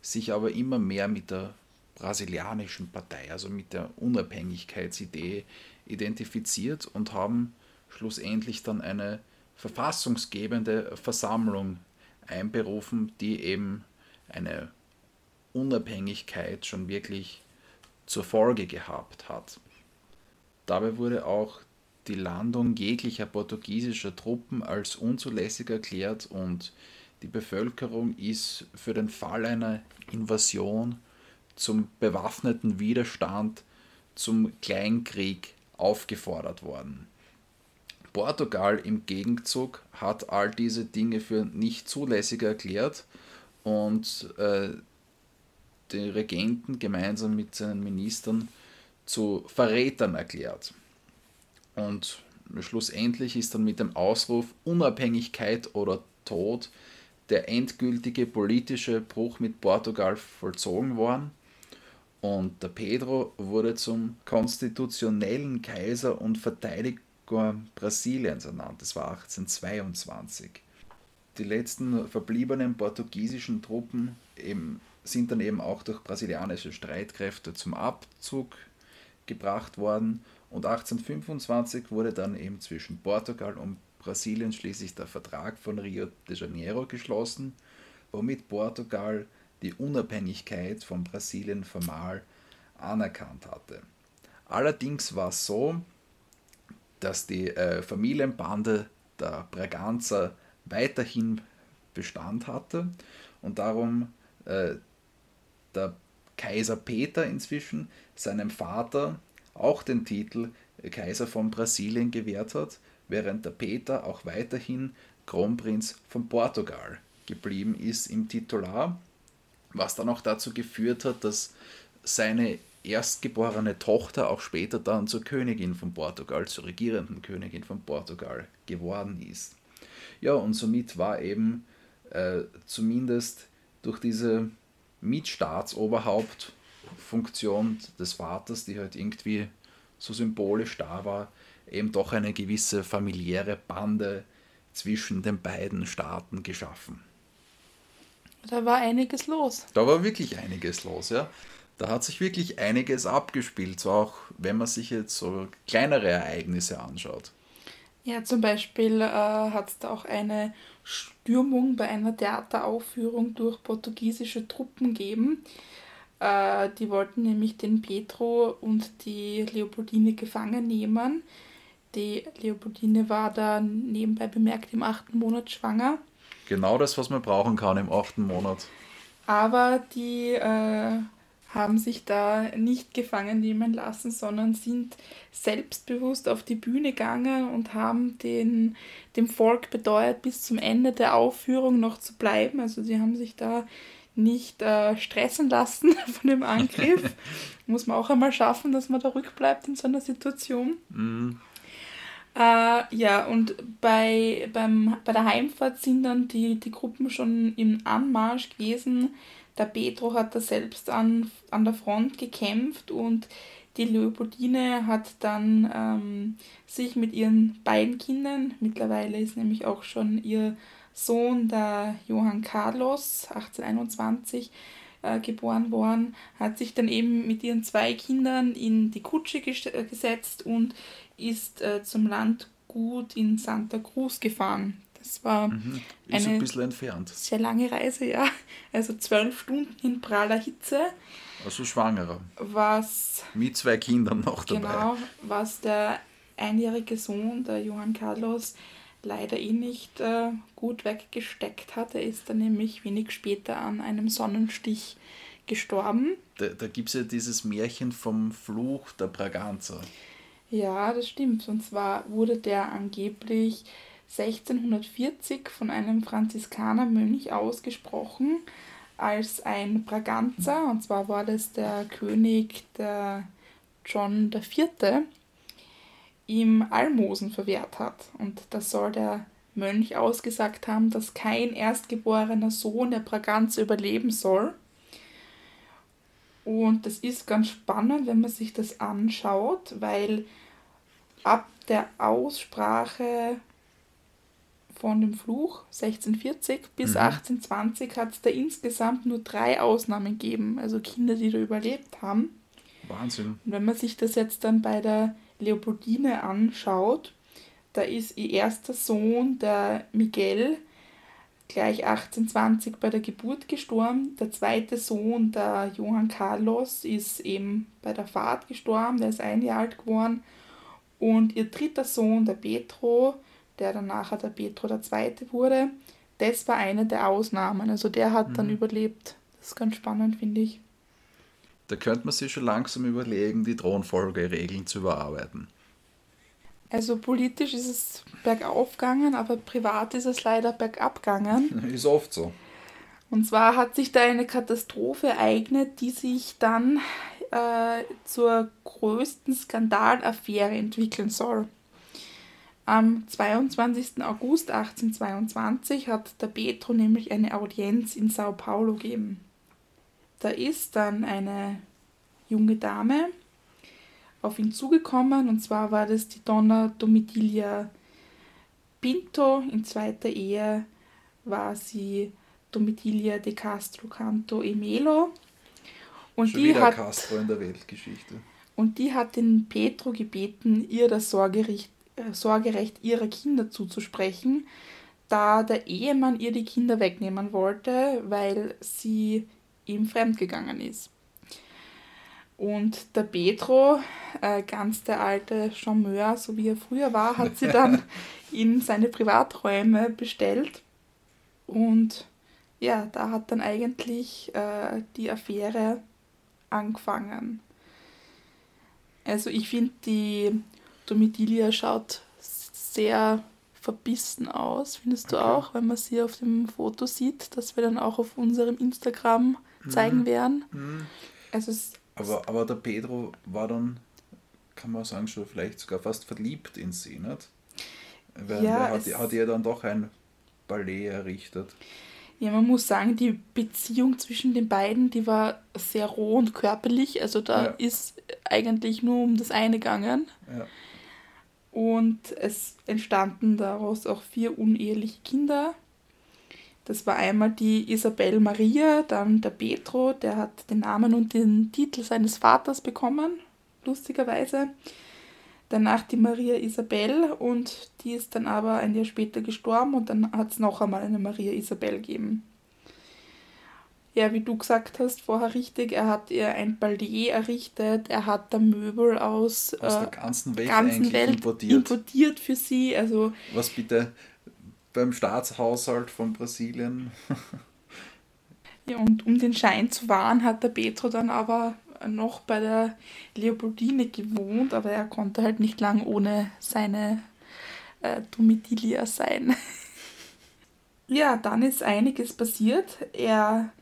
[SPEAKER 1] sich aber immer mehr mit der brasilianischen Partei, also mit der Unabhängigkeitsidee identifiziert und haben schlussendlich dann eine verfassungsgebende Versammlung einberufen, die eben eine Unabhängigkeit schon wirklich zur Folge gehabt hat. Dabei wurde auch die Landung jeglicher portugiesischer Truppen als unzulässig erklärt und die Bevölkerung ist für den Fall einer Invasion zum bewaffneten Widerstand, zum Kleinkrieg aufgefordert worden. Portugal im Gegenzug hat all diese Dinge für nicht zulässig erklärt und äh, die Regenten gemeinsam mit seinen Ministern zu Verrätern erklärt. Und schlussendlich ist dann mit dem Ausruf Unabhängigkeit oder Tod der endgültige politische Bruch mit Portugal vollzogen worden und der Pedro wurde zum konstitutionellen Kaiser und Verteidiger Brasiliens ernannt. Das war 1822. Die letzten verbliebenen portugiesischen Truppen eben, sind dann eben auch durch brasilianische Streitkräfte zum Abzug gebracht worden und 1825 wurde dann eben zwischen Portugal und Brasilien schließlich der Vertrag von Rio de Janeiro geschlossen, womit Portugal die Unabhängigkeit von Brasilien formal anerkannt hatte. Allerdings war es so, dass die äh, Familienbande der Braganza weiterhin Bestand hatte und darum äh, der Kaiser Peter inzwischen seinem Vater auch den Titel Kaiser von Brasilien gewährt hat, während der Peter auch weiterhin Kronprinz von Portugal geblieben ist im Titular was dann auch dazu geführt hat, dass seine erstgeborene Tochter auch später dann zur Königin von Portugal, zur regierenden Königin von Portugal geworden ist. Ja, und somit war eben äh, zumindest durch diese Mitstaatsoberhauptfunktion des Vaters, die halt irgendwie so symbolisch da war, eben doch eine gewisse familiäre Bande zwischen den beiden Staaten geschaffen.
[SPEAKER 2] Da war einiges los.
[SPEAKER 1] Da war wirklich einiges los, ja. Da hat sich wirklich einiges abgespielt, so auch wenn man sich jetzt so kleinere Ereignisse anschaut.
[SPEAKER 2] Ja, zum Beispiel äh, hat es da auch eine Stürmung bei einer Theateraufführung durch portugiesische Truppen gegeben. Äh, die wollten nämlich den Petro und die Leopoldine gefangen nehmen. Die Leopoldine war da nebenbei bemerkt im achten Monat schwanger.
[SPEAKER 1] Genau das, was man brauchen kann im achten Monat.
[SPEAKER 2] Aber die äh, haben sich da nicht gefangen nehmen lassen, sondern sind selbstbewusst auf die Bühne gegangen und haben den, dem Volk bedeutet, bis zum Ende der Aufführung noch zu bleiben. Also sie haben sich da nicht äh, stressen lassen von dem Angriff. Muss man auch einmal schaffen, dass man da rückbleibt in so einer Situation. Mm. Äh, ja, und bei, beim, bei der Heimfahrt sind dann die, die Gruppen schon im Anmarsch gewesen. Der Petro hat da selbst an, an der Front gekämpft und die Leopoldine hat dann ähm, sich mit ihren beiden Kindern, mittlerweile ist nämlich auch schon ihr Sohn, der Johann Carlos, 1821, äh, geboren worden, hat sich dann eben mit ihren zwei Kindern in die Kutsche gesetzt und ist äh, zum Landgut in Santa Cruz gefahren. Das war mhm. eine ein bisschen entfernt. sehr lange Reise, ja. Also zwölf Stunden in praller Hitze.
[SPEAKER 1] Also schwangerer.
[SPEAKER 2] Was.
[SPEAKER 1] Mit zwei Kindern noch
[SPEAKER 2] dabei. Genau, was der einjährige Sohn, der Johann Carlos, leider eh nicht äh, gut weggesteckt hat. Er ist dann nämlich wenig später an einem Sonnenstich gestorben.
[SPEAKER 1] Da, da gibt es ja dieses Märchen vom Fluch der Braganza.
[SPEAKER 2] Ja, das stimmt. Und zwar wurde der angeblich 1640 von einem Franziskanermönch ausgesprochen als ein Braganza. Und zwar war das der König der John IV. Ihm Almosen verwehrt hat. Und das soll der Mönch ausgesagt haben, dass kein erstgeborener Sohn der Braganza überleben soll. Und das ist ganz spannend, wenn man sich das anschaut, weil ab der Aussprache von dem Fluch 1640 bis mhm. 1820 hat es da insgesamt nur drei Ausnahmen gegeben, also Kinder, die da überlebt haben.
[SPEAKER 1] Wahnsinn.
[SPEAKER 2] Und wenn man sich das jetzt dann bei der Leopoldine anschaut, da ist ihr erster Sohn, der Miguel, gleich 1820 bei der Geburt gestorben. Der zweite Sohn, der Johann Carlos, ist eben bei der Fahrt gestorben, der ist ein Jahr alt geworden. Und ihr dritter Sohn, der Petro, der dann nachher der Petro der Zweite wurde, das war eine der Ausnahmen. Also der hat mhm. dann überlebt. Das ist ganz spannend, finde ich.
[SPEAKER 1] Da könnte man sich schon langsam überlegen, die Thronfolgeregeln zu überarbeiten.
[SPEAKER 2] Also politisch ist es bergauf gegangen, aber privat ist es leider bergab gegangen.
[SPEAKER 1] Ist oft so.
[SPEAKER 2] Und zwar hat sich da eine Katastrophe ereignet, die sich dann äh, zur größten Skandalaffäre entwickeln soll. Am 22. August 1822 hat der Petro nämlich eine Audienz in Sao Paulo gegeben. Da ist dann eine junge Dame auf ihn zugekommen und zwar war das die Donna Domitilia Pinto. In zweiter Ehe war sie Domitilia de Castro Canto e Melo. Und Schon die hat, Castro in der Weltgeschichte. Und die hat den Petro gebeten, ihr das Sorgerecht äh, Sorgerecht ihrer Kinder zuzusprechen, da der Ehemann ihr die Kinder wegnehmen wollte, weil sie ihm fremdgegangen ist. Und der Petro, äh, ganz der alte Charmeur, so wie er früher war, hat sie dann in seine Privaträume bestellt. Und ja, da hat dann eigentlich äh, die Affäre angefangen. Also ich finde die Domitilia schaut sehr verbissen aus, findest du okay. auch, wenn man sie auf dem Foto sieht, das wir dann auch auf unserem Instagram zeigen mhm. werden. Mhm.
[SPEAKER 1] Also aber, aber der Pedro war dann, kann man sagen, schon vielleicht sogar fast verliebt in sie, nicht? Weil ja, er hat, hat ihr dann doch ein Ballet errichtet.
[SPEAKER 2] Ja, man muss sagen, die Beziehung zwischen den beiden, die war sehr roh und körperlich. Also da ja. ist eigentlich nur um das eine gegangen. Ja. Und es entstanden daraus auch vier uneheliche Kinder. Das war einmal die Isabel Maria, dann der Petro, der hat den Namen und den Titel seines Vaters bekommen, lustigerweise. Danach die Maria Isabel und die ist dann aber ein Jahr später gestorben und dann hat es noch einmal eine Maria Isabel gegeben. Ja, wie du gesagt hast vorher richtig, er hat ihr ein Palais errichtet, er hat da Möbel aus, aus äh, der ganzen Welt, ganzen Welt importiert. importiert für sie. Also,
[SPEAKER 1] Was bitte beim Staatshaushalt von Brasilien.
[SPEAKER 2] ja, und um den Schein zu wahren, hat der Petro dann aber noch bei der Leopoldine gewohnt, aber er konnte halt nicht lang ohne seine äh, Domitilia sein. ja, dann ist einiges passiert. Er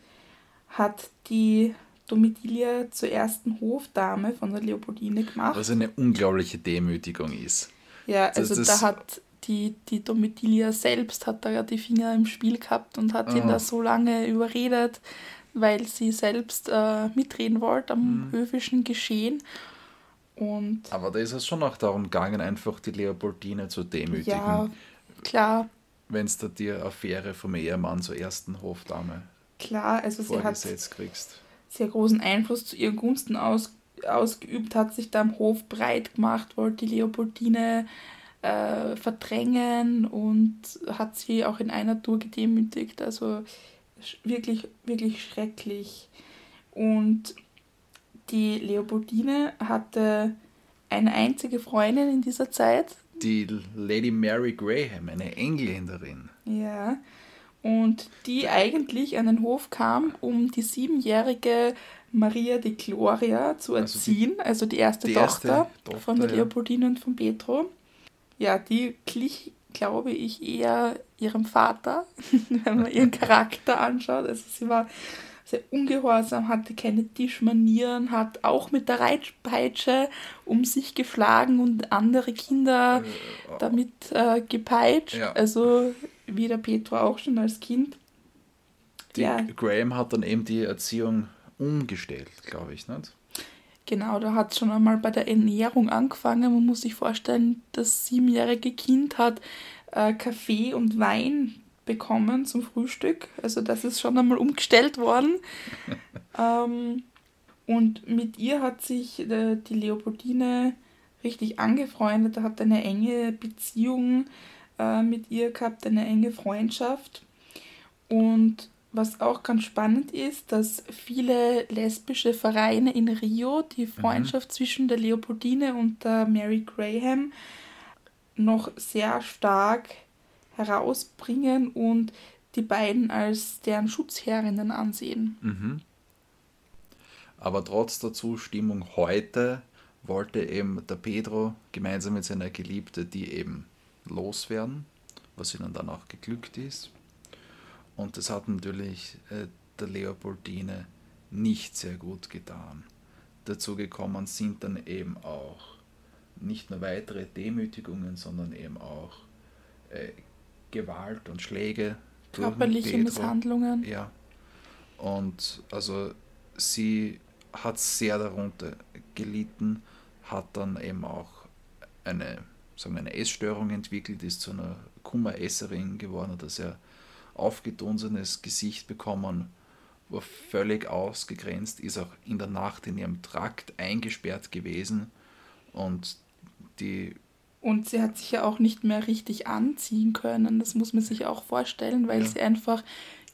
[SPEAKER 2] hat die Domitilia zur ersten Hofdame von der Leopoldine gemacht.
[SPEAKER 1] Was eine unglaubliche Demütigung ist.
[SPEAKER 2] Ja, also das, da hat die, die Domitilia selbst hat da ja die Finger im Spiel gehabt und hat oh. ihn da so lange überredet, weil sie selbst äh, mitreden wollte am mhm. höfischen Geschehen. Und
[SPEAKER 1] Aber da ist es schon auch darum gegangen, einfach die Leopoldine zu demütigen.
[SPEAKER 2] Ja, klar.
[SPEAKER 1] Wenn es da die Affäre vom Ehemann zur ersten Hofdame
[SPEAKER 2] klar, also sie hat kriegst. sehr großen Einfluss zu ihren Gunsten aus, ausgeübt, hat sich da am Hof breit gemacht, wollte die Leopoldine äh, verdrängen und hat sie auch in einer Tour gedemütigt. Also wirklich, wirklich schrecklich. Und die Leopoldine hatte eine einzige Freundin in dieser Zeit.
[SPEAKER 1] Die Lady Mary Graham, eine Engländerin.
[SPEAKER 2] Ja, und die eigentlich an den Hof kam, um die siebenjährige Maria de Gloria zu erziehen, also die, also die erste, die Tochter, erste Tochter, von der Leopoldine ja. und von Petro. Ja, die glich, glaube ich, eher ihrem Vater, wenn man ihren Charakter anschaut. Also sie war sehr ungehorsam, hatte keine Tischmanieren, hat auch mit der Reitpeitsche um sich geschlagen und andere Kinder äh, damit äh, gepeitscht. Ja. Also wie der Petro auch schon als Kind.
[SPEAKER 1] Die ja. Graham hat dann eben die Erziehung umgestellt, glaube ich, nicht?
[SPEAKER 2] Genau, da hat es schon einmal bei der Ernährung angefangen. Man muss sich vorstellen, das siebenjährige Kind hat äh, Kaffee und Wein bekommen zum Frühstück. Also das ist schon einmal umgestellt worden. ähm, und mit ihr hat sich äh, die Leopoldine richtig angefreundet, hat eine enge Beziehung äh, mit ihr gehabt, eine enge Freundschaft. Und was auch ganz spannend ist, dass viele lesbische Vereine in Rio die mhm. Freundschaft mhm. zwischen der Leopoldine und der Mary Graham noch sehr stark herausbringen und die beiden als deren Schutzherrinnen ansehen.
[SPEAKER 1] Mhm. Aber trotz der Zustimmung heute wollte eben der Pedro gemeinsam mit seiner Geliebte die eben loswerden, was ihnen dann auch geglückt ist. Und das hat natürlich äh, der Leopoldine nicht sehr gut getan. Dazu gekommen sind dann eben auch nicht nur weitere Demütigungen, sondern eben auch äh, Gewalt und Schläge.
[SPEAKER 2] Körperliche Misshandlungen.
[SPEAKER 1] Ja. Und also sie hat sehr darunter gelitten, hat dann eben auch eine, sagen wir, eine Essstörung entwickelt, ist zu einer Kummeresserin geworden, ein sehr aufgedunsenes Gesicht bekommen, war völlig ausgegrenzt, ist auch in der Nacht in ihrem Trakt eingesperrt gewesen und die
[SPEAKER 2] und sie hat sich ja auch nicht mehr richtig anziehen können. Das muss man sich auch vorstellen, weil ja. sie einfach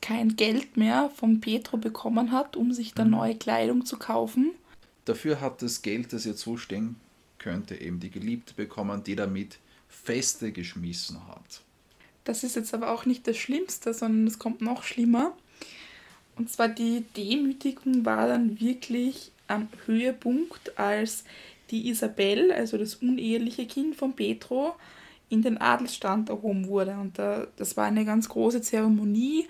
[SPEAKER 2] kein Geld mehr von Petro bekommen hat, um sich da mhm. neue Kleidung zu kaufen.
[SPEAKER 1] Dafür hat das Geld, das ihr zustehen könnte, eben die Geliebte bekommen, die damit Feste geschmissen hat.
[SPEAKER 2] Das ist jetzt aber auch nicht das Schlimmste, sondern es kommt noch schlimmer. Und zwar die Demütigung war dann wirklich am Höhepunkt, als die Isabel, also das uneheliche Kind von Petro, in den Adelsstand erhoben wurde. Und da, das war eine ganz große Zeremonie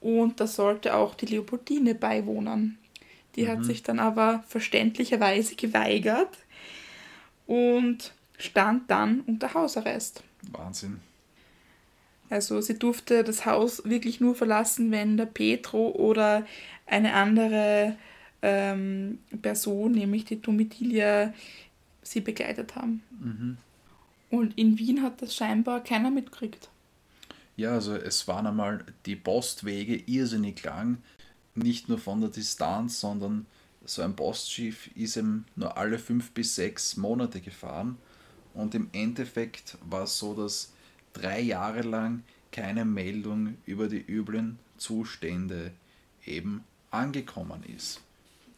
[SPEAKER 2] und da sollte auch die Leopoldine beiwohnen. Die mhm. hat sich dann aber verständlicherweise geweigert und stand dann unter Hausarrest.
[SPEAKER 1] Wahnsinn.
[SPEAKER 2] Also sie durfte das Haus wirklich nur verlassen, wenn der Petro oder eine andere ähm, Person, nämlich die Domitilia, sie begleitet haben. Mhm. Und in Wien hat das scheinbar keiner mitgekriegt.
[SPEAKER 1] Ja, also es waren einmal die Postwege irrsinnig lang, nicht nur von der Distanz, sondern so ein Postschiff ist eben nur alle fünf bis sechs Monate gefahren. Und im Endeffekt war es so, dass drei Jahre lang keine Meldung über die üblen Zustände eben angekommen ist.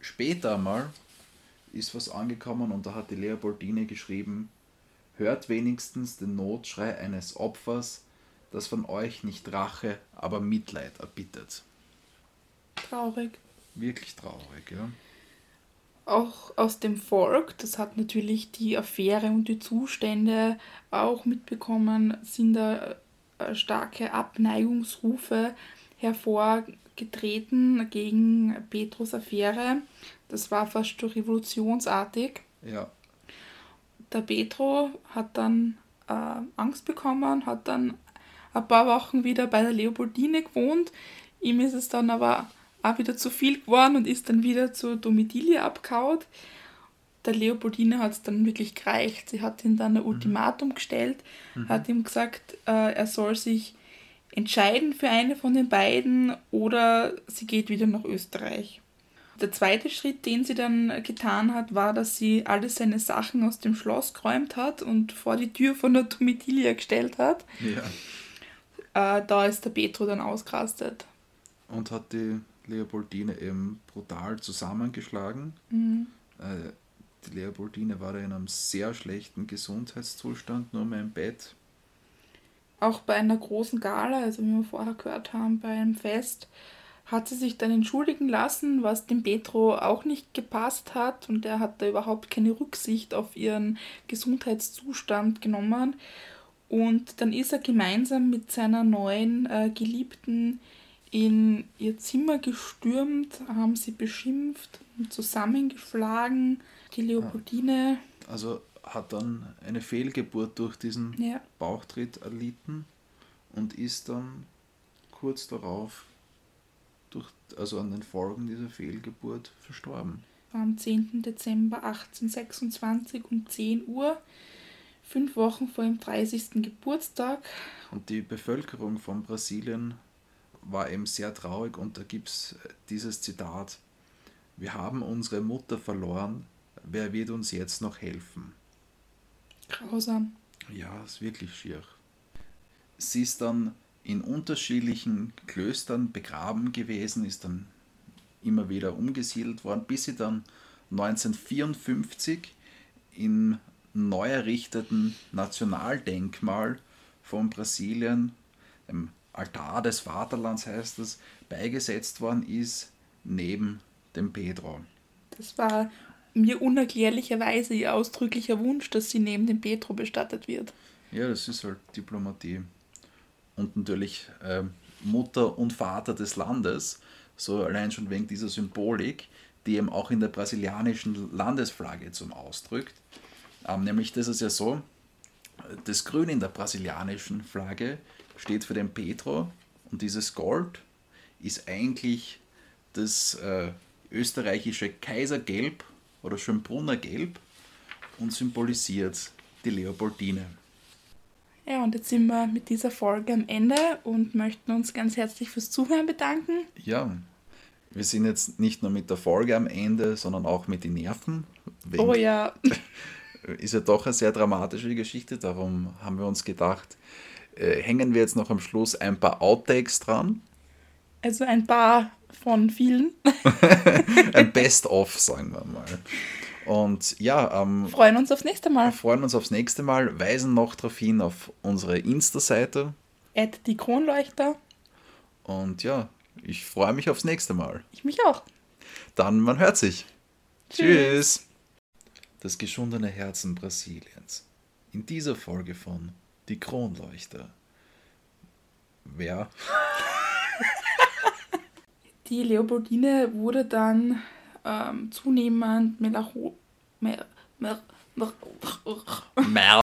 [SPEAKER 1] Später einmal ist was angekommen und da hat die Leopoldine geschrieben, hört wenigstens den Notschrei eines Opfers, das von euch nicht Rache, aber Mitleid erbittet.
[SPEAKER 2] Traurig.
[SPEAKER 1] Wirklich traurig, ja.
[SPEAKER 2] Auch aus dem Volk, das hat natürlich die Affäre und die Zustände auch mitbekommen, sind da äh, starke Abneigungsrufe hervorgetreten gegen Petrus Affäre. Das war fast schon revolutionsartig.
[SPEAKER 1] Ja.
[SPEAKER 2] Der Petro hat dann äh, Angst bekommen, hat dann ein paar Wochen wieder bei der Leopoldine gewohnt. Ihm ist es dann aber auch wieder zu viel geworden und ist dann wieder zur Domitilie abgehauen. Der Leopoldine hat es dann wirklich gereicht. Sie hat ihm dann ein mhm. Ultimatum gestellt, mhm. hat ihm gesagt, äh, er soll sich entscheiden für eine von den beiden oder sie geht wieder nach Österreich. Der zweite Schritt, den sie dann getan hat, war, dass sie alle seine Sachen aus dem Schloss geräumt hat und vor die Tür von der Domitilia gestellt hat. Ja. Äh, da ist der Petro dann ausgerastet.
[SPEAKER 1] Und hat die Leopoldine eben brutal zusammengeschlagen. Mhm. Äh, die Leopoldine war in einem sehr schlechten Gesundheitszustand, nur mehr im Bett
[SPEAKER 2] auch bei einer großen Gala, also wie wir vorher gehört haben, bei einem Fest, hat sie sich dann entschuldigen lassen, was dem Petro auch nicht gepasst hat und er hat da überhaupt keine Rücksicht auf ihren Gesundheitszustand genommen. Und dann ist er gemeinsam mit seiner neuen äh, Geliebten in ihr Zimmer gestürmt, haben sie beschimpft und zusammengeschlagen. Die Leopoldine.
[SPEAKER 1] Also hat dann eine Fehlgeburt durch diesen
[SPEAKER 2] Ja.
[SPEAKER 1] Bauchtritt erlitten und ist dann kurz darauf durch, also an den Folgen dieser Fehlgeburt verstorben.
[SPEAKER 2] am 10. Dezember 1826 um 10 Uhr, fünf Wochen vor ihrem 30. Geburtstag.
[SPEAKER 1] Und die Bevölkerung von Brasilien war eben sehr traurig und da gibt es dieses Zitat, wir haben unsere Mutter verloren, wer wird uns jetzt noch helfen?
[SPEAKER 2] Grausam.
[SPEAKER 1] Ja, ist wirklich schier. Sie ist dann in unterschiedlichen Klöstern begraben gewesen, ist dann immer wieder umgesiedelt worden, bis sie dann 1954 im neu errichteten Nationaldenkmal von Brasilien, dem Altar des Vaterlands heißt es, beigesetzt worden ist, neben dem Pedro.
[SPEAKER 2] Das war mir unerklärlicherweise ihr ausdrücklicher Wunsch, dass sie neben dem Petro bestattet wird.
[SPEAKER 1] Ja, das ist halt Diplomatie. Und natürlich ähm, Mutter und Vater des Landes, so allein schon wegen dieser Symbolik, die eben auch in der brasilianischen Landesflagge zum Ausdrückt. Ähm, nämlich das ist ja so, das Grün in der brasilianischen Flagge steht für den Petro und dieses Gold ist eigentlich das äh, österreichische Kaisergelb oder Schönbrunner Gelb und symbolisiert die Leopoldine.
[SPEAKER 2] Ja, und jetzt sind wir mit dieser Folge am Ende und möchten uns ganz herzlich fürs Zuhören bedanken.
[SPEAKER 1] Ja, wir sind jetzt nicht nur mit der Folge am Ende, sondern auch mit den Nerven.
[SPEAKER 2] Oh ja,
[SPEAKER 1] Ist ja doch eine sehr dramatische Geschichte, darum haben wir uns gedacht, äh, hängen wir jetzt noch am Schluss ein paar Outtakes dran.
[SPEAKER 2] also ein paar von vielen.
[SPEAKER 1] Ein Best-of, sagen wir mal. Und ja, ähm,
[SPEAKER 2] Freuen uns aufs nächste Mal.
[SPEAKER 1] freuen uns aufs nächste Mal, weisen noch darauf hin auf unsere Insta-Seite.
[SPEAKER 2] Add die Kronleuchter.
[SPEAKER 1] Und ja, ich freue mich aufs nächste Mal.
[SPEAKER 2] Ich mich auch.
[SPEAKER 1] Dann, man hört sich.
[SPEAKER 2] Tschüss.
[SPEAKER 1] Tschüss. Das geschundene Herzen Brasiliens. In dieser Folge von Die Kronleuchter. Wer?
[SPEAKER 2] Die Leopoldine wurde dann ähm, zunehmend melancho... Mer, mer, mer,
[SPEAKER 1] Mer